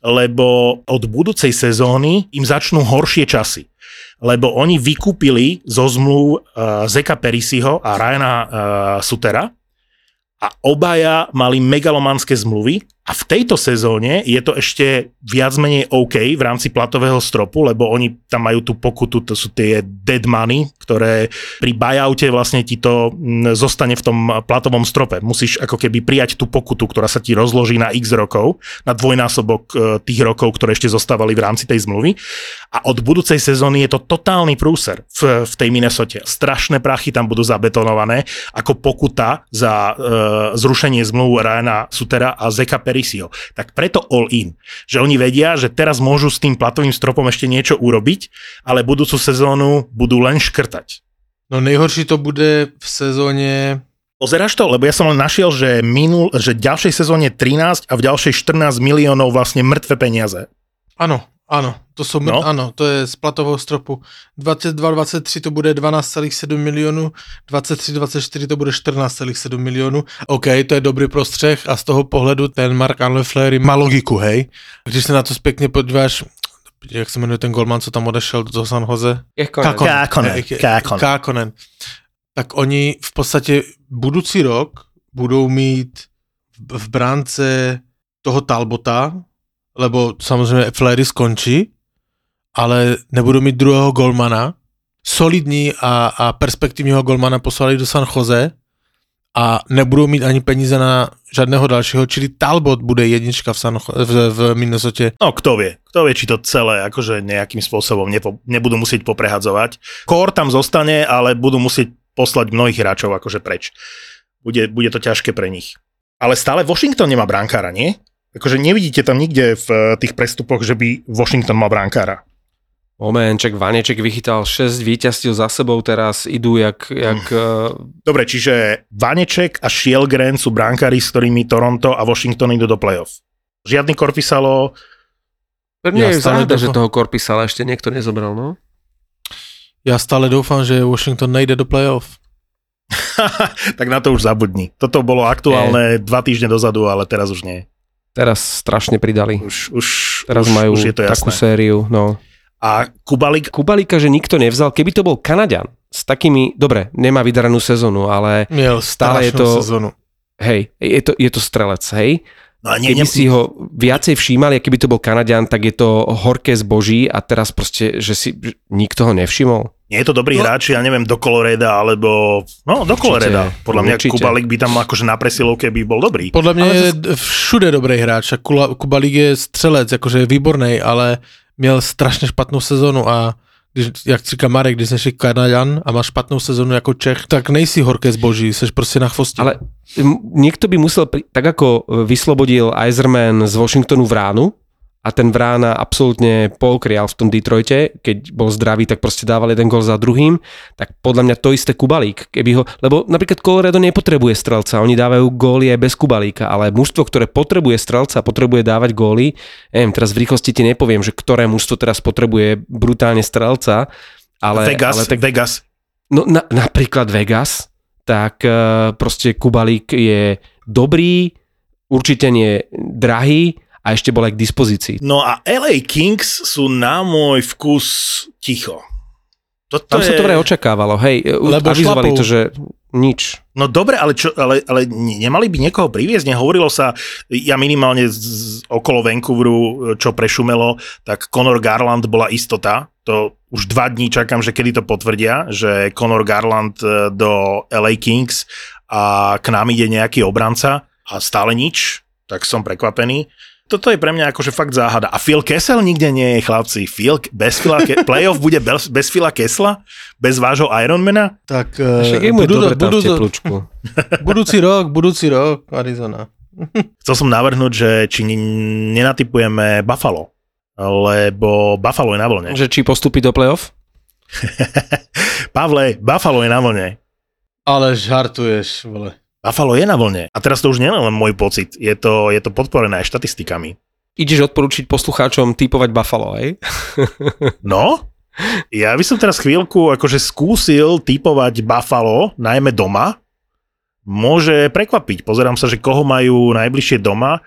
Lebo od budúcej sezóny im začnú horšie časy. Lebo oni vykúpili zo zmluv uh, Zeka Perisiho a Ryana uh, Sutera a obaja mali megalomanské zmluvy a v tejto sezóne je to ešte viac menej OK v rámci platového stropu, lebo oni tam majú tú pokutu, to sú tie dead money, ktoré pri buyoute vlastne ti to mm, zostane v tom platovom strope. Musíš ako keby prijať tú pokutu, ktorá sa ti rozloží na x rokov, na dvojnásobok e, tých rokov, ktoré ešte zostávali v rámci tej zmluvy. A od budúcej sezóny je to totálny prúser v, v tej Minnesote. Strašné prachy tam budú zabetonované ako pokuta za e, zrušenie zmluv Ryana Sutera a Zeka Perisio. Tak preto all in. Že oni vedia, že teraz môžu s tým platovým stropom ešte niečo urobiť, ale budúcu sezónu budú len škrtať. No nejhorší to bude v sezóně Pozeráš to? Lebo ja som len našiel, že, minul, že v ďalšej sezóne 13 a v ďalšej 14 miliónov vlastne mŕtve peniaze. Ano, ano, to jsou, No. no. ano, to je z platového stropu. 22-23 to bude 12,7 milionů, 23-24 to bude 14,7 milionů. OK, to je dobrý prostřeh a z toho pohledu ten Mark Anlefleury má logiku, hej. Když se na to zpětně podíváš, jak se jmenuje ten golman, co tam odešel do San Jose? Kákonen, Eh, Kákonen. Kákonen. Tak oni v podstatě budoucí rok budou mít v v bránce toho Talbota, lebo samozřejmě Flery skončí, ale nebudou mít druhého golmana. Solidní a, a perspektivního golmana poslali do San Jose a nebudou mít ani peníze na žádného dalšího, čili Talbot bude jednička v, San, v, v Minnesota. No, kto vie. Kto vie, či to celé akože nejakým spôsobom nepo, nebudú musieť poprehadzovať. Kór tam zostane, ale budú musieť poslať mnohých hráčov akože preč. Bude, bude to ťažké pre nich. Ale stále Washington nemá brankára, nie? Akože nevidíte tam nikde v eh, tých prestupoch, že by Washington mal brankára. Momenček, Vaneček vychytal 6 víťazstiev za sebou, teraz idú jak, jak mm. Dobre, čiže Vaneček a Shielgren sú brankári, s ktorými Toronto a Washington idú do playoff. Žiadny Korpisalo, Mne Ja je stále záhada, že toho Korpisala ešte niekto nezobral, no. Já stále doufám, že Washington nejde do playoff. tak na to už zabudni. Toto bolo aktuálne dva týždne dozadu, ale teraz už nie. Teraz strašne pridali. Už, už, Teraz už, majú už je to takú jasné. sériu, no. A Kubalik, Kubalíka, že nikto nevzal, keby to bol Kanaďan s takými, dobre, nemá vydaranú sezónu, ale Měl Stále je to- sezonu. hej, je to, je to strelec, hej. no a nie, Keby nie, si ho viacej všímali, a keby to bol Kanaďan, tak je to horké zboží a teraz proste, že si nikto ho nevšimol. Nie je to dobrý No. hráč, ja neviem, do Coloreda, alebo... No, do Coloreda. Podľa mňa určite. Kubalik by tam akože na presilovke by bol dobrý. Podle mě Ale je d- všude dobrý hráč a Kula, Kubalík je střelec, jakože je výborný, ale měl strašně špatnou sezonu a když, jak říká Marek, když jsi Kanaďan a máš špatnou sezonu jako Čech, tak nejsi horké zboží, jsi prostě na chvostě. Ale niekto by musel, tak ako e, vyslobodil Eiserman z Washingtonu Vránu, a ten Vrána absolútne poukrial v tom Detroite, keď bol zdravý, tak proste dával jeden gol za druhým, tak podľa mňa to isté Kubalík. Keby ho, lebo napríklad Colorado nepotrebuje strelca, oni dávajú góly aj bez Kubalíka, ale mužstvo, ktoré potrebuje strelca, potrebuje dávať góly, neviem, teraz v rýchlosti ti nepoviem, že ktoré mužstvo teraz potrebuje brutálne strelca, ale, Vegas, ale tak, Vegas. No na, napríklad Vegas, tak uh, proste Kubalík je dobrý, určite nie drahý a ešte bol aj k dispozícii. No a LA Kings sú na môj vkus ticho. Toto Tam sa je... to vraj očakávalo, hej, Lebo avizovali šlapou. to, že nič. No dobre, ale, čo, ale, ale ne- nemali by niekoho priviesť? Nehovorilo sa, ja minimálne z, z, okolo Vancouveru, čo prešumelo, tak Conor Garland bola istota. To už dva dní čakám, že kedy to potvrdia, že Conor Garland e, do LA Kings a k nám ide nejaký obranca a stále nič, tak som prekvapený. Toto je pre mňa akože fakt záhada. A Phil Kessel nikde nie je, chlapci. Phil, bez Phila Ke- playoff bude bez, bez Phila Kessla? Bez vášho Ironmana? Tak uh, budú, dobre tam budú, teplúčku. budúci rok, budúci rok, Arizona. Chcel som navrhnúť, že či nenatypujeme Buffalo. Lebo Buffalo je na vlne. Že či postupí do playoff? Pavle, Buffalo je na vlne. Ale žartuješ, vole. Buffalo je na vlne. A teraz to už nie je len môj pocit. Je to, je to podporené aj štatistikami. Ideš odporučiť poslucháčom typovať Buffalo, hej? No, ja by som teraz chvíľku akože skúsil typovať Buffalo, najmä doma. Môže prekvapiť. Pozerám sa, že koho majú najbližšie doma.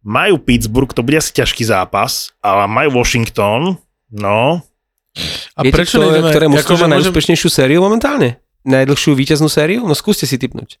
Majú Pittsburgh, to bude asi ťažký zápas, ale majú Washington, no. A Viete, prečo kto, nejdeme... ktoré mužstvo akože má môžem- najúspešnejšiu sériu momentálne? Najdlhšiu víťaznú sériu? No skúste si typnúť.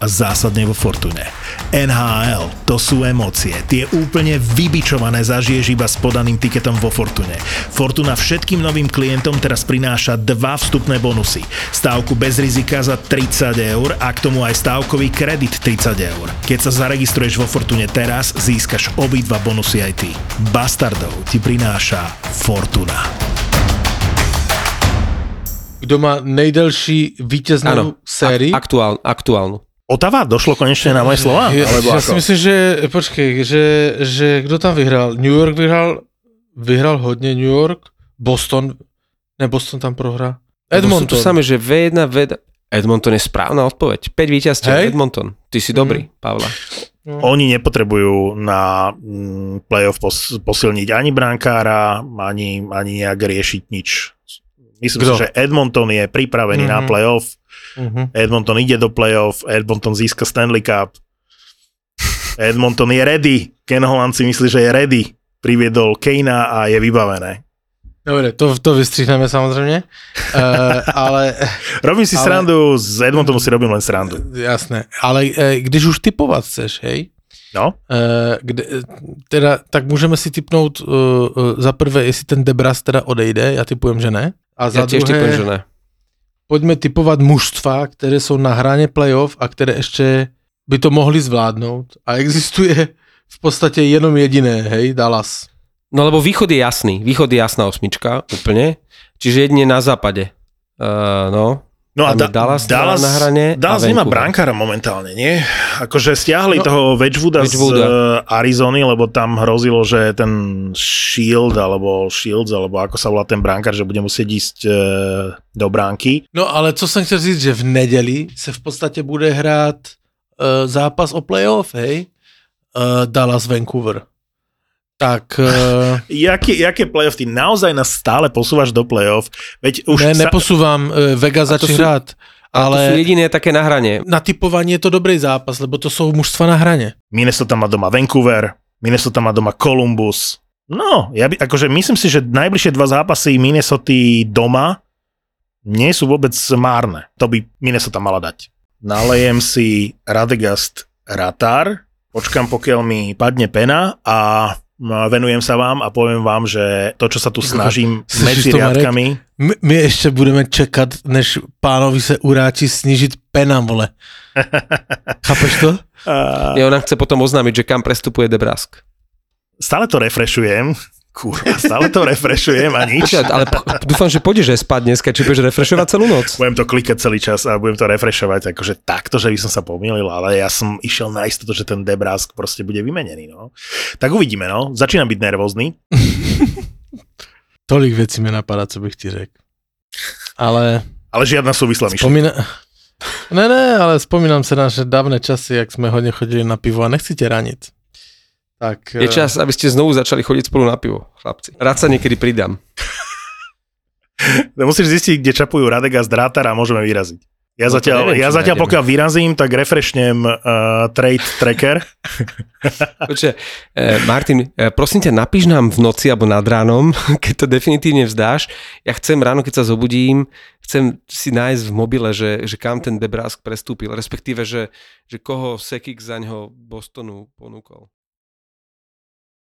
a zásadne vo Fortune. NHL, to sú emócie. Tie úplne vybičované zažiješ iba s podaným tiketom vo Fortune. Fortuna všetkým novým klientom teraz prináša dva vstupné bonusy. Stávku bez rizika za 30 eur a k tomu aj stávkový kredit 30 eur. Keď sa zaregistruješ vo Fortune teraz, získaš obidva bonusy aj ty. Bastardov ti prináša Fortuna. Kto má nejdelší víťaznú sériu? ak, aktuál, aktuálnu. Otava, došlo konečne na moje slova? Ja, Alebo ja ako? si myslím, že, počkej, že, že kdo tam vyhral? New York vyhral, vyhral hodně New York, Boston, ne Boston tam prohrá. Sú Edmonton. samé, že V1, V1... Edmonton je správna odpoveď. 5 víťazstiev, Hej. Edmonton. Ty si dobrý, Pavla. Oni nepotrebujú na mm, playoff pos- posilniť ani brankára, ani, ani nejak riešiť nič. Myslím Kto? si, že Edmonton je pripravený mm-hmm. na Mhm. playoff. Mhm. Edmonton ide do playoff, Edmonton získa Stanley Cup. Edmonton je ready. Ken Holland si myslí, že je ready. Priviedol Kejna a je vybavené. Dobre, to, to vystřihneme samozřejmě, uh, ale Robím si Ale- srandu, z Edmontonu si robím len srandu. jasné, ale eh, když už typovat chceš, hej, No, eh, kde, teda, tak můžeme si typnout uh, uh, za prvé, jestli ten Debras teda odejde, já typujem, že ne. A za Ja tiež druhé, typujem, že ne. Pojďme typovat mužstva, které jsou na hraně playoff a které ještě by to mohli zvládnout. A existuje v podstatě jenom jediné, hej, Dallas. No lebo východ je jasný. Východ je jasná osmička, úplne. Čiže jedine na západe. Uh, no, no a da- Dallas Dallas, na hrane Dallas nemá brankára momentálne, nie? Akože stiahli No, toho Wedgwooda, z Wedgwooda. eh, Arizony, lebo tam hrozilo, že ten Shield, alebo Shields, alebo ako sa volá ten brankár, že bude musieť ísť eh, do bránky. No ale co jsem chtěl říct, že v neděli se v podstatě bude hrát uh, zápas o playoff, hej? Uh, Dallas Vancouver. Tak uh, Jaké, jaké playoff? Ty naozaj nás stále posúvaš do playoff? Veď už ne, sa, neposouvám, uh, Vegas A to začne sú- hrát, ale... to sú jediné také na hrane. na typování je to dobrý zápas, lebo to jsou mužstva na hraně. Minnesota má doma Vancouver, Minnesota má doma Columbus. No, ja by, akože myslím si, že najbližšie dva zápasy Minnesota doma nie sú vôbec márne. To by Minnesota mala dať. Nalejem si Radegast Ratar, počkam pokiaľ mi padne pena a venujem sa vám a poviem vám, že to, čo sa tu snažím Slyšíš medzi to, riadkami, My, my ještě budeme čekat, než pánovi se uráči snížit pena, vole. Chápeš to? a Ja ona chce potom oznámiť, že kam prestupuje Debrask. stále to refrešujem, kurva, stále to refrešujem a nič. Počkaj, ale dúfam, že pôjdeš aj spať dneska, či budeš refrešovať celú noc. budem to klikať celý čas a budem to refreshovať, akože takto, že by som sa pomýlil, ale ja som išiel na istotu, že ten Debrask proste bude vymenený, no. Tak uvidíme, no. Začínam byť nervózny. Tolik věcí mi napadá, co bych ti řekl. Ale Ale žiadna súvislá myšlienka. Vzpomína... Ne, ne, ale vzpomínám se na naše dávné časy, jak jsme hodně chodili na pivo a nechci tě ranit. Tak, Je eh, čas, aby ste znovu začali chodiť spolu na pivo, chlapci. Rád sa niekedy pridám. No, Musíš zistiť, kde čapujú Radega z Drátara a môžeme vyraziť. Ja No zatiaľ, neviem, ja zatiaľ nájdeme. pokiaľ vyrazím, tak refreshnem uh, trade tracker. Počkaj, eh, Martin, eh, prosím ťa, napíš nám v noci alebo nad ránom, keď to definitívne vzdáš. Ja chcem ráno, keď sa zobudím, chcem si nájsť v mobile, že, že kam ten Debrask prestúpil, respektíve, že, že koho Sekik za ňoho Bostonu ponúkol.